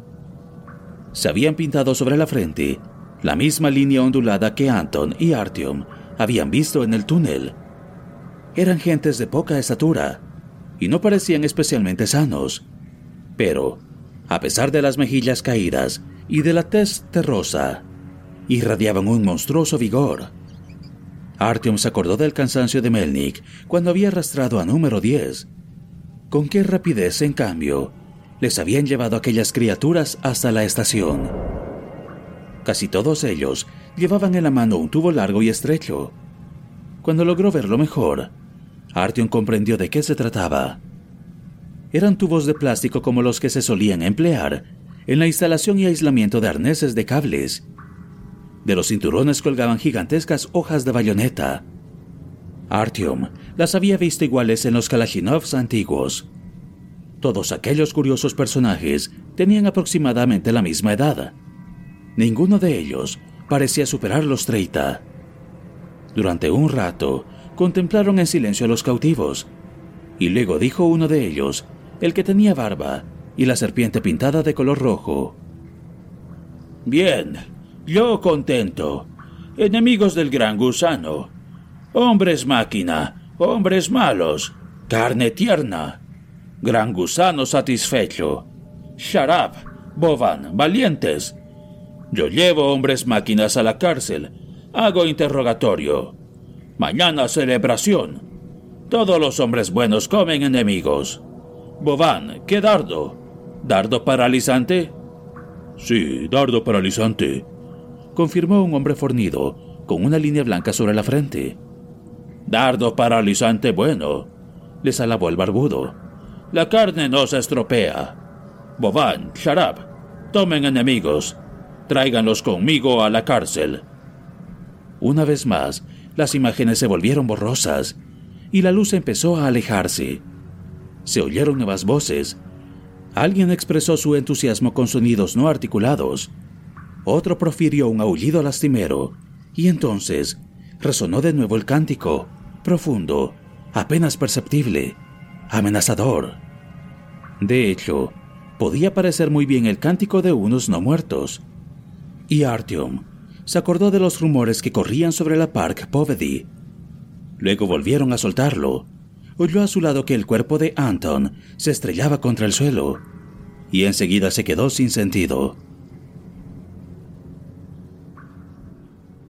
Se habían pintado sobre la frente la misma línea ondulada que Anton y Artyom habían visto en el túnel. Eran gentes de poca estatura y no parecían especialmente sanos. Pero, a pesar de las mejillas caídas y de la tez terrosa, irradiaban un monstruoso vigor. Artyom se acordó del cansancio de Melnik cuando había arrastrado a número 10. Con qué rapidez, en cambio, les habían llevado aquellas criaturas hasta la estación. Casi todos ellos llevaban en la mano un tubo largo y estrecho. Cuando logró verlo mejor, Artyom comprendió de qué se trataba. Eran tubos de plástico como los que se solían emplear en la instalación y aislamiento de arneses de cables. De los cinturones colgaban gigantescas hojas de bayoneta. Artyom las había visto iguales en los Kalashnikovs antiguos. Todos aquellos curiosos personajes tenían aproximadamente la misma edad. Ninguno de ellos parecía superar los 30. Durante un rato, contemplaron en silencio a los cautivos, y luego dijo uno de ellos, el que tenía barba y la serpiente pintada de color rojo. Bien, yo contento. Enemigos del gran gusano. Hombres máquina, hombres malos, carne tierna. Gran gusano satisfecho. Sharab, Bovan, valientes. Yo llevo hombres máquinas a la cárcel. Hago interrogatorio. Mañana celebración. Todos los hombres buenos comen enemigos. Bovan, ¿qué dardo? ¿Dardo paralizante? Sí, dardo paralizante, confirmó un hombre fornido, con una línea blanca sobre la frente. Dardo paralizante bueno, les alabó el barbudo. La carne no se estropea. Bovan, Sharab, tomen enemigos tráiganlos conmigo a la cárcel. Una vez más, las imágenes se volvieron borrosas y la luz empezó a alejarse. Se oyeron nuevas voces. Alguien expresó su entusiasmo con sonidos no articulados. Otro profirió un aullido lastimero y entonces resonó de nuevo el cántico, profundo, apenas perceptible, amenazador. De hecho, podía parecer muy bien el cántico de unos no muertos, y Artyom se acordó de los rumores que corrían sobre la Park Povedy. Luego volvieron a soltarlo. Oyó a su lado que el cuerpo de Anton se estrellaba contra el suelo y enseguida se quedó sin sentido.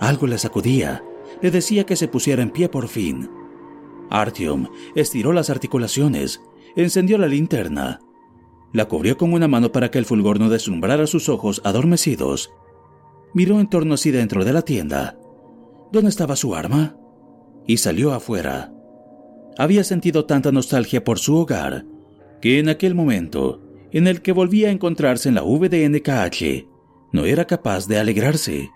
Algo le sacudía, le decía que se pusiera en pie por fin. Artyom estiró las articulaciones, encendió la linterna, la cubrió con una mano para que el fulgor no deslumbrara sus ojos adormecidos. Miró en torno así dentro de la tienda. ¿Dónde estaba su arma? Y salió afuera. Había sentido tanta nostalgia por su hogar que en aquel momento en el que volvía a encontrarse en la VDNKH, no era capaz de alegrarse.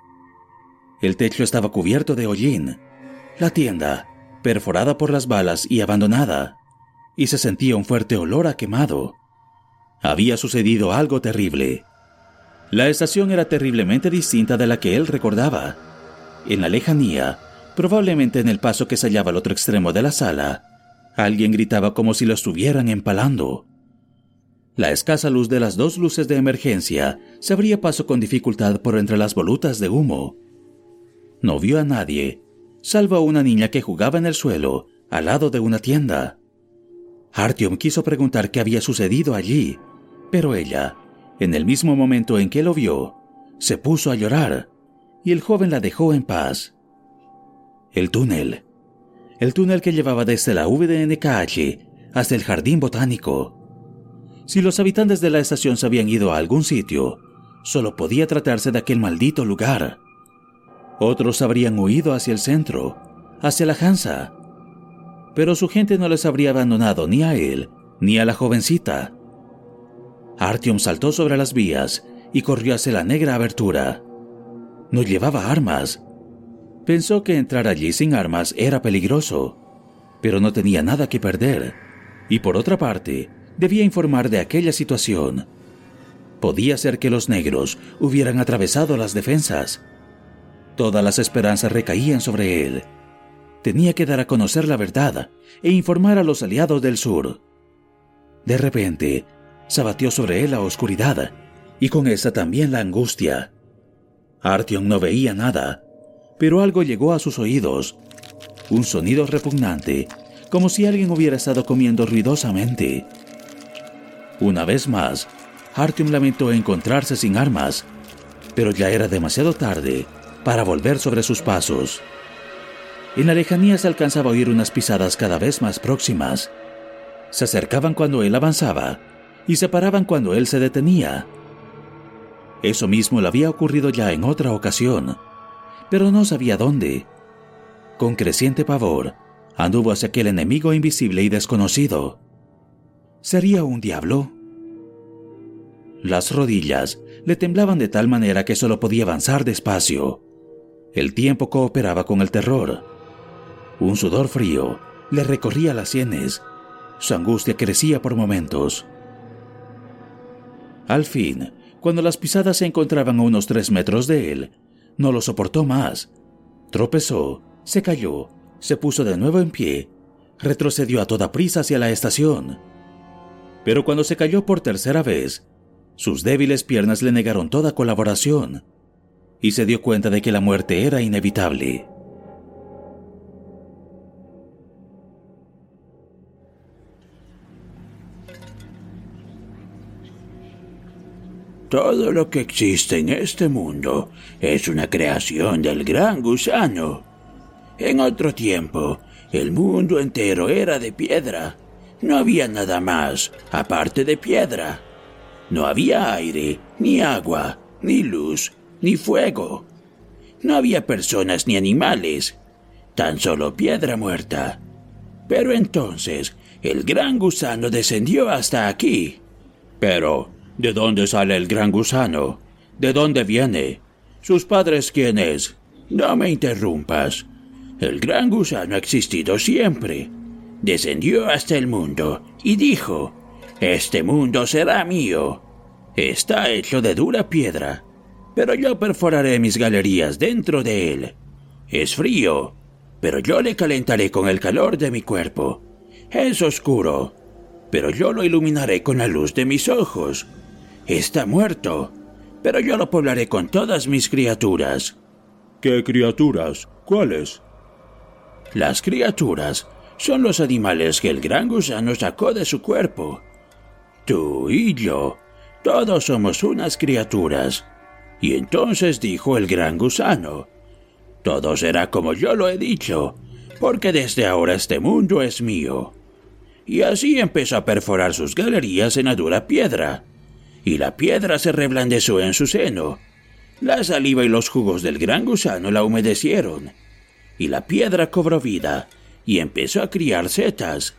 El techo estaba cubierto de hollín, la tienda perforada por las balas y abandonada, y se sentía un fuerte olor a quemado. Había sucedido algo terrible. La estación era terriblemente distinta de la que él recordaba. En la lejanía, probablemente en el paso que se hallaba al otro extremo de la sala, alguien gritaba como si lo estuvieran empalando. La escasa luz de las dos luces de emergencia se abría paso con dificultad por entre las volutas de humo. No vio a nadie, salvo a una niña que jugaba en el suelo, al lado de una tienda. Artyom quiso preguntar qué había sucedido allí, pero ella, en el mismo momento en que lo vio, se puso a llorar, y el joven la dejó en paz. El túnel. El túnel que llevaba desde la VDNKH hasta el jardín botánico. Si los habitantes de la estación se habían ido a algún sitio, solo podía tratarse de aquel maldito lugar. Otros habrían huido hacia el centro, hacia la Hansa. Pero su gente no les habría abandonado ni a él, ni a la jovencita. Artyom saltó sobre las vías y corrió hacia la negra abertura. No llevaba armas. Pensó que entrar allí sin armas era peligroso, pero no tenía nada que perder. Y por otra parte, debía informar de aquella situación. Podía ser que los negros hubieran atravesado las defensas. Todas las esperanzas recaían sobre él. Tenía que dar a conocer la verdad e informar a los aliados del sur. De repente, se abatió sobre él la oscuridad y con esa también la angustia. Artyom no veía nada, pero algo llegó a sus oídos, un sonido repugnante, como si alguien hubiera estado comiendo ruidosamente. Una vez más, Artyom lamentó encontrarse sin armas, pero ya era demasiado tarde para volver sobre sus pasos. En la lejanía se alcanzaba a oír unas pisadas cada vez más próximas. Se acercaban cuando él avanzaba y se paraban cuando él se detenía. Eso mismo le había ocurrido ya en otra ocasión, pero no sabía dónde. Con creciente pavor, anduvo hacia aquel enemigo invisible y desconocido. ¿Sería un diablo? Las rodillas le temblaban de tal manera que solo podía avanzar despacio. El tiempo cooperaba con el terror. Un sudor frío le recorría las sienes. Su angustia crecía por momentos. Al fin, cuando las pisadas se encontraban a unos tres metros de él, no lo soportó más. Tropezó, se cayó, se puso de nuevo en pie, retrocedió a toda prisa hacia la estación. Pero cuando se cayó por tercera vez, sus débiles piernas le negaron toda colaboración y se dio cuenta de que la muerte era inevitable. Todo lo que existe en este mundo es una creación del gran gusano. En otro tiempo, el mundo entero era de piedra. No había nada más aparte de piedra. No había aire, ni agua, ni luz, ni fuego. No había personas ni animales, tan solo piedra muerta. Pero entonces el gran gusano descendió hasta aquí. Pero ¿De dónde sale el gran gusano? ¿De dónde viene? ¿Sus padres quiénes? No me interrumpas. El gran gusano ha existido siempre. Descendió hasta el mundo y dijo, Este mundo será mío. Está hecho de dura piedra, pero yo perforaré mis galerías dentro de él. Es frío, pero yo le calentaré con el calor de mi cuerpo. Es oscuro, pero yo lo iluminaré con la luz de mis ojos. Está muerto, pero yo lo poblaré con todas mis criaturas. ¿Qué criaturas? ¿Cuáles? Las criaturas son los animales que el gran gusano sacó de su cuerpo. Tú y yo, todos somos unas criaturas. Y entonces dijo el gran gusano, todo será como yo lo he dicho, porque desde ahora este mundo es mío. Y así empezó a perforar sus galerías en la dura piedra, y la piedra se reblandeció en su seno. La saliva y los jugos del gran gusano la humedecieron, y la piedra cobró vida y empezó a criar setas.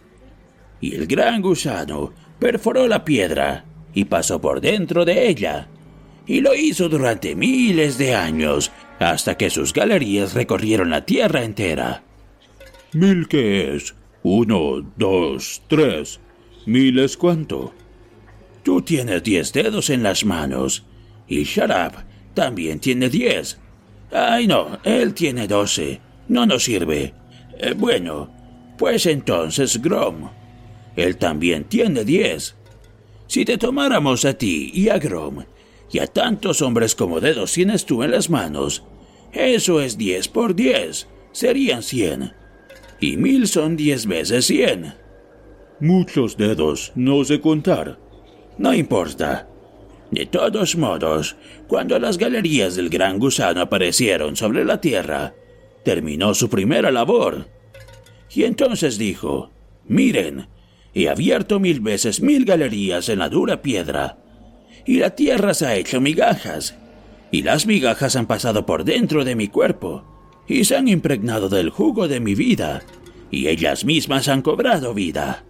Y el gran gusano perforó la piedra y pasó por dentro de ella, y lo hizo durante miles de años, hasta que sus galerías recorrieron la tierra entera. ¿Mil qué es? Uno, dos, tres. ¿Mil es cuánto? Tú tienes diez dedos en las manos, y Sharab también tiene diez. Ay, no, él tiene doce. No nos sirve. Eh, bueno, pues entonces Grom. Él también tiene diez. Si te tomáramos a ti y a Grom, y a tantos hombres como dedos tienes tú en las manos, eso es diez por diez. Serían cien. Y mil son diez veces cien. Muchos dedos, no sé contar. No importa. De todos modos, cuando las galerías del gran gusano aparecieron sobre la tierra, terminó su primera labor. Y entonces dijo, miren, he abierto mil veces mil galerías en la dura piedra, y la tierra se ha hecho migajas, y las migajas han pasado por dentro de mi cuerpo, y se han impregnado del jugo de mi vida, y ellas mismas han cobrado vida.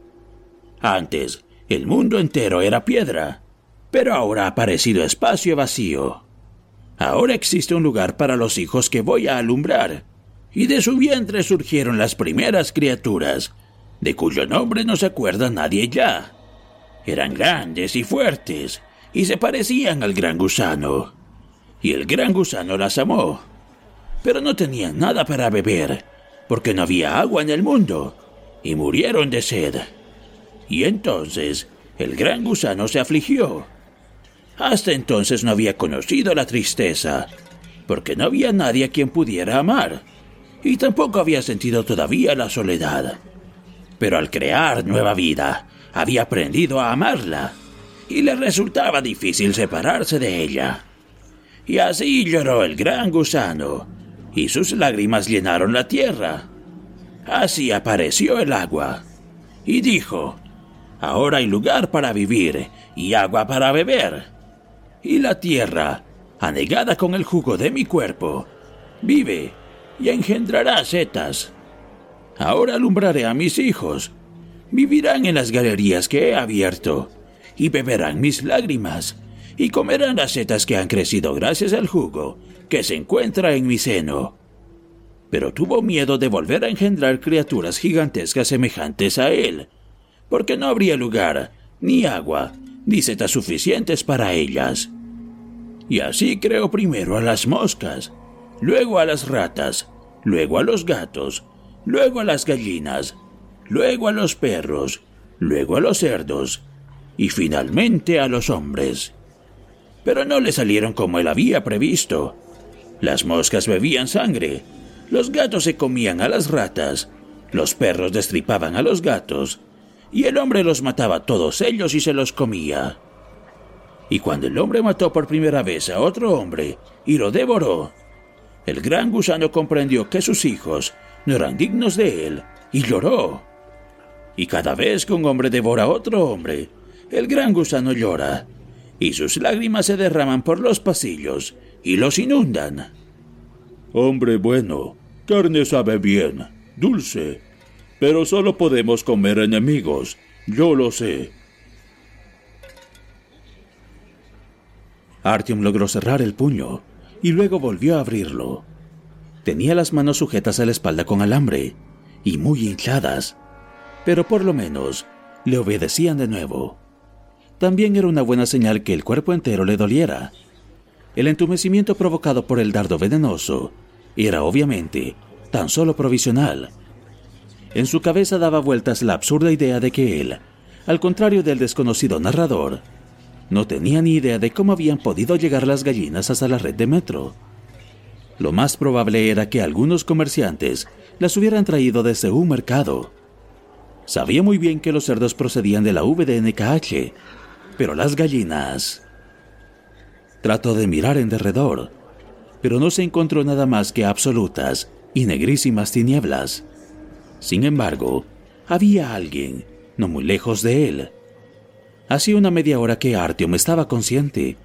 Antes, el mundo entero era piedra, pero ahora ha aparecido espacio vacío. Ahora existe un lugar para los hijos que voy a alumbrar, y de su vientre surgieron las primeras criaturas, de cuyo nombre no se acuerda nadie ya. Eran grandes y fuertes, y se parecían al gran gusano. Y el gran gusano las amó. Pero no tenían nada para beber, porque no había agua en el mundo, y murieron de sed. Y entonces el gran gusano se afligió. Hasta entonces no había conocido la tristeza, porque no había nadie a quien pudiera amar y tampoco había sentido todavía la soledad. Pero al crear nueva vida, había aprendido a amarla, y le resultaba difícil separarse de ella. Y así lloró el gran gusano, y sus lágrimas llenaron la tierra. Así apareció el agua, y dijo, Ahora hay lugar para vivir y agua para beber. Y la tierra, anegada con el jugo de mi cuerpo, vive y engendrará setas. Ahora alumbraré a mis hijos. Vivirán en las galerías que he abierto, y beberán mis lágrimas, y comerán las setas que han crecido gracias al jugo que se encuentra en mi seno. Pero tuvo miedo de volver a engendrar criaturas gigantescas semejantes a él, porque no habría lugar, ni agua, ni setas suficientes para ellas. Y así creó primero a las moscas, luego a las ratas, luego a los gatos, luego a las gallinas, luego a los perros, luego a los cerdos y finalmente a los hombres. Pero no le salieron como él había previsto. Las moscas bebían sangre, los gatos se comían a las ratas, los perros destripaban a los gatos, y el hombre los mataba a todos ellos y se los comía. Y cuando el hombre mató por primera vez a otro hombre y lo devoró, el gran gusano comprendió que sus hijos no eran dignos de él y lloró. Y cada vez que un hombre devora a otro hombre, el gran gusano llora, y sus lágrimas se derraman por los pasillos y los inundan. Hombre bueno, carne sabe bien, dulce, pero solo podemos comer enemigos, yo lo sé. Artyom logró cerrar el puño y luego volvió a abrirlo. Tenía las manos sujetas a la espalda con alambre y muy hinchadas, pero por lo menos le obedecían de nuevo. También era una buena señal que el cuerpo entero le doliera. El entumecimiento provocado por el dardo venenoso era obviamente tan solo provisional. En su cabeza daba vueltas la absurda idea de que él, al contrario del desconocido narrador, no tenía ni idea de cómo habían podido llegar las gallinas hasta la red de metro. Lo más probable era que algunos comerciantes las hubieran traído desde un mercado. Sabía muy bien que los cerdos procedían de la VDNKH, pero las gallinas... Trató de mirar en derredor, pero no se encontró nada más que absolutas y negrísimas tinieblas. Sin embargo, había alguien, no muy lejos de él. Hacía una media hora que Artyom estaba consciente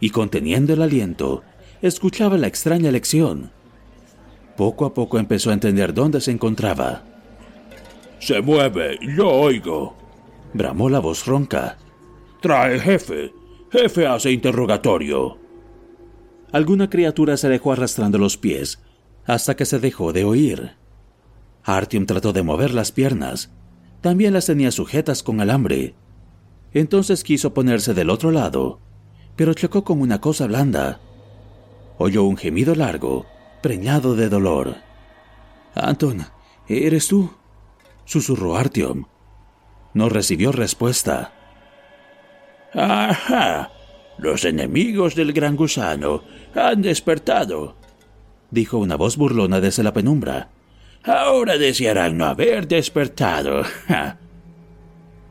y conteniendo el aliento, escuchaba la extraña lección. Poco a poco empezó a entender dónde se encontraba. Se mueve, yo oigo. Bramó la voz ronca. Trae, jefe. Jefe hace interrogatorio. Alguna criatura se dejó arrastrando los pies hasta que se dejó de oír. Artyom trató de mover las piernas. También las tenía sujetas con alambre. Entonces quiso ponerse del otro lado, pero chocó con una cosa blanda. Oyó un gemido largo, preñado de dolor. Anton, ¿eres tú? susurró Artyom. No recibió respuesta. Ajá. Los enemigos del gran gusano han despertado, dijo una voz burlona desde la penumbra. Ahora desearán no haber despertado.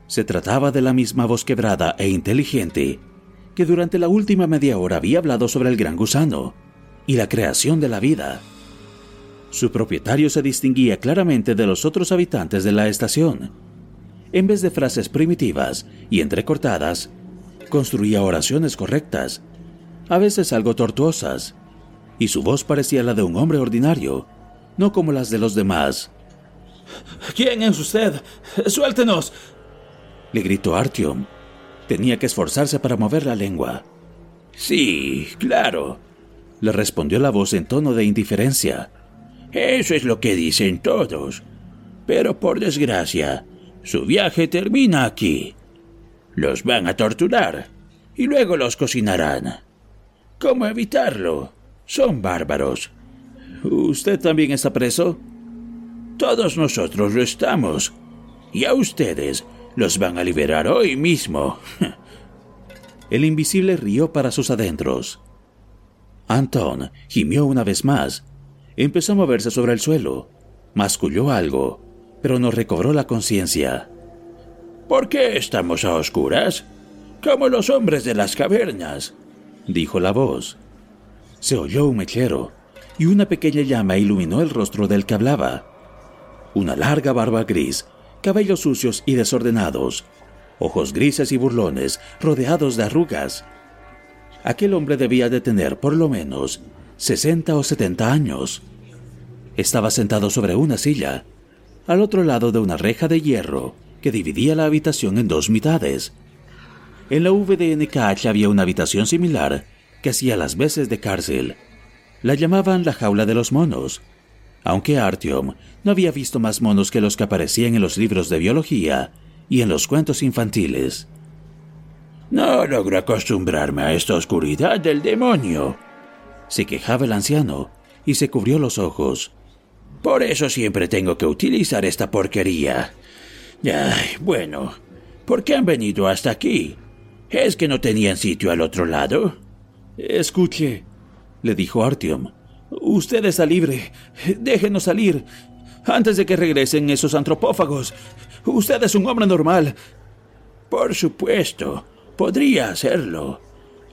Se trataba de la misma voz quebrada e inteligente que durante la última media hora había hablado sobre el gran gusano y la creación de la vida. Su propietario se distinguía claramente de los otros habitantes de la estación. En vez de frases primitivas y entrecortadas, construía oraciones correctas, a veces algo tortuosas, y su voz parecía la de un hombre ordinario, no como las de los demás. ¿Quién es usted? Suéltenos. Le gritó Artyom. Tenía que esforzarse para mover la lengua. Sí, claro, le respondió la voz en tono de indiferencia. Eso es lo que dicen todos. Pero por desgracia, su viaje termina aquí. Los van a torturar y luego los cocinarán. ¿Cómo evitarlo? Son bárbaros. ¿Usted también está preso? Todos nosotros lo estamos. Y a ustedes los van a liberar hoy mismo. El invisible rió para sus adentros. Anton gimió una vez más. Empezó a moverse sobre el suelo. Masculló algo, pero no recobró la conciencia. ¿Por qué estamos a oscuras? Como los hombres de las cavernas, dijo la voz. Se oyó un mechero y una pequeña llama iluminó el rostro del que hablaba. Una larga barba gris, cabellos sucios y desordenados, ojos grises y burlones rodeados de arrugas, Aquel hombre debía de tener por lo menos 60 o 70 años. Estaba sentado sobre una silla, al otro lado de una reja de hierro que dividía la habitación en dos mitades. En la VDNKH había una habitación similar que hacía las veces de cárcel. La llamaban la jaula de los monos, aunque Artyom no había visto más monos que los que aparecían en los libros de biología y en los cuentos infantiles. No logro acostumbrarme a esta oscuridad del demonio. Se quejaba el anciano y se cubrió los ojos. Por eso siempre tengo que utilizar esta porquería. Ay, bueno, ¿por qué han venido hasta aquí? ¿Es que no tenían sitio al otro lado? Escuche, le dijo Artyom. Usted está libre. Déjenos salir. Antes de que regresen esos antropófagos. Usted es un hombre normal. Por supuesto. Podría hacerlo.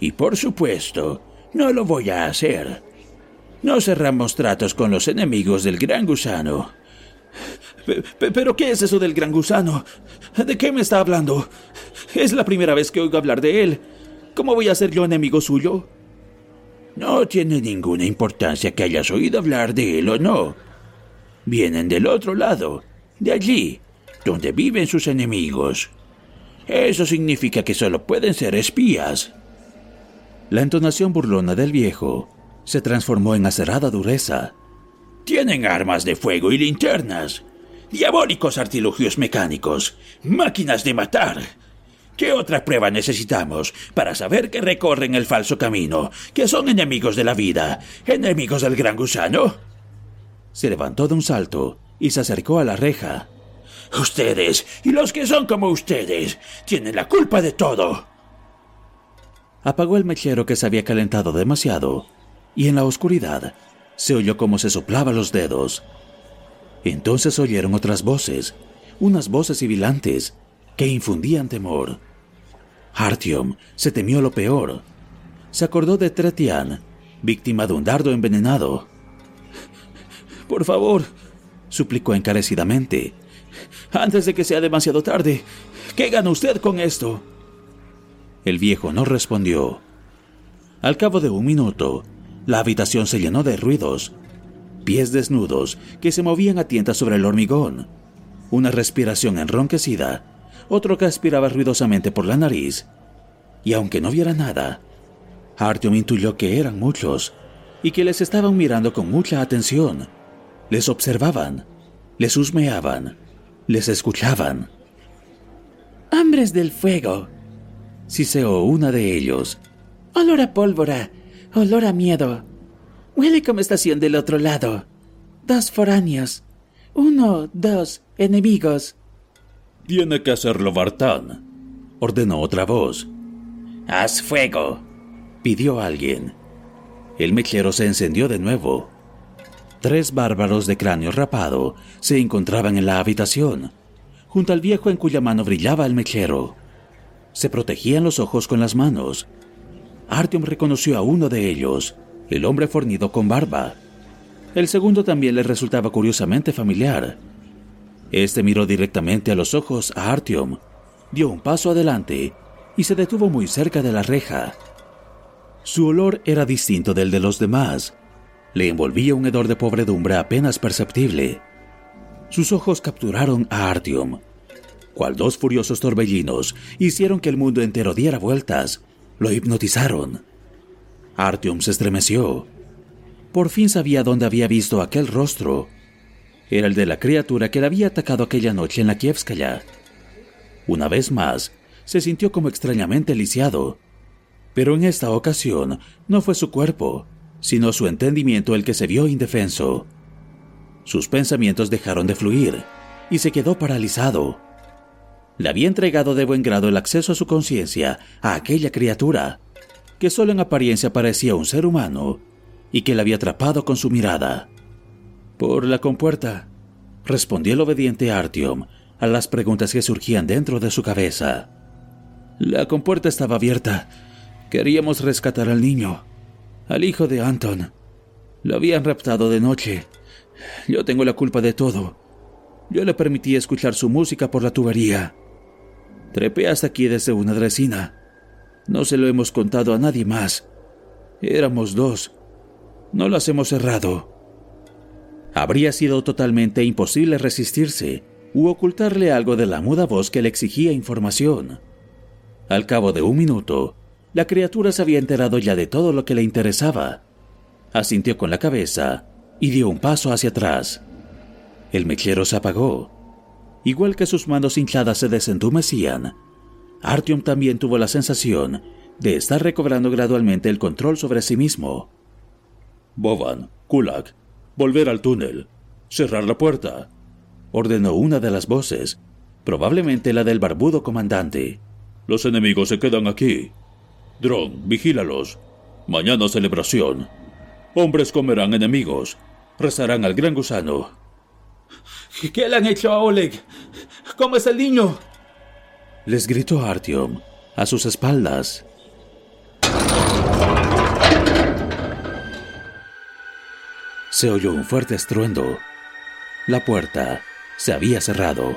Y por supuesto, no lo voy a hacer. No cerramos tratos con los enemigos del gran gusano. ¿Pero qué es eso del gran gusano? ¿De qué me está hablando? Es la primera vez que oigo hablar de él. ¿Cómo voy a ser yo enemigo suyo? No tiene ninguna importancia que hayas oído hablar de él o no. Vienen del otro lado, de allí, donde viven sus enemigos. Eso significa que solo pueden ser espías. La entonación burlona del viejo se transformó en acerada dureza. Tienen armas de fuego y linternas, diabólicos artilugios mecánicos, máquinas de matar. ¿Qué otra prueba necesitamos para saber que recorren el falso camino, que son enemigos de la vida, enemigos del gran gusano? Se levantó de un salto y se acercó a la reja. Ustedes y los que son como ustedes tienen la culpa de todo. Apagó el mechero que se había calentado demasiado y en la oscuridad se oyó cómo se soplaba los dedos. Entonces oyeron otras voces, unas voces sibilantes que infundían temor. Artyom se temió lo peor. Se acordó de Tretian, víctima de un dardo envenenado. Por favor, suplicó encarecidamente, antes de que sea demasiado tarde, ¿qué gana usted con esto? El viejo no respondió. Al cabo de un minuto, la habitación se llenó de ruidos, pies desnudos que se movían a tientas sobre el hormigón, una respiración enronquecida, otro que aspiraba ruidosamente por la nariz, y aunque no viera nada, Artyom intuyó que eran muchos y que les estaban mirando con mucha atención. Les observaban, les husmeaban, les escuchaban. ¡Hombres del fuego! Siseó una de ellos. Olor a pólvora, olor a miedo. Huele como estación del otro lado. Dos foráneos. Uno, dos, enemigos. Tiene que hacerlo Bartán, ordenó otra voz. Haz fuego, pidió alguien. El mechero se encendió de nuevo. Tres bárbaros de cráneo rapado se encontraban en la habitación, junto al viejo en cuya mano brillaba el mechero. Se protegían los ojos con las manos. Artyom reconoció a uno de ellos, el hombre fornido con barba. El segundo también le resultaba curiosamente familiar. Este miró directamente a los ojos a Artyom, dio un paso adelante y se detuvo muy cerca de la reja. Su olor era distinto del de los demás. Le envolvía un hedor de pobredumbre apenas perceptible. Sus ojos capturaron a Artyom. Cual dos furiosos torbellinos hicieron que el mundo entero diera vueltas. Lo hipnotizaron. Artyom se estremeció. Por fin sabía dónde había visto aquel rostro. Era el de la criatura que le había atacado aquella noche en la Kievskaya. Una vez más, se sintió como extrañamente lisiado pero en esta ocasión no fue su cuerpo, sino su entendimiento el que se vio indefenso. Sus pensamientos dejaron de fluir y se quedó paralizado. Le había entregado de buen grado el acceso a su conciencia a aquella criatura, que solo en apariencia parecía un ser humano y que le había atrapado con su mirada. Por la compuerta, respondió el obediente Artyom a las preguntas que surgían dentro de su cabeza. La compuerta estaba abierta Queríamos rescatar al niño, al hijo de Anton. Lo habían raptado de noche. Yo tengo la culpa de todo. Yo le permití escuchar su música por la tubería. Trepé hasta aquí desde una dresina. No se lo hemos contado a nadie más. Éramos dos. No las hemos cerrado. Habría sido totalmente imposible resistirse u ocultarle algo de la muda voz que le exigía información. Al cabo de un minuto, la criatura se había enterado ya de todo lo que le interesaba. Asintió con la cabeza y dio un paso hacia atrás. El mechero se apagó. Igual que sus manos hinchadas se desentumecían, Artyom también tuvo la sensación de estar recobrando gradualmente el control sobre sí mismo. Boban, Kulak, volver al túnel, cerrar la puerta, ordenó una de las voces, probablemente la del barbudo comandante. Los enemigos se quedan aquí. Dron, vigílalos. Mañana celebración. Hombres comerán enemigos. Rezarán al gran gusano. ¿Qué le han hecho a Oleg? ¿Cómo es el niño? Les gritó Artyom a sus espaldas. Se oyó un fuerte estruendo. La puerta se había cerrado.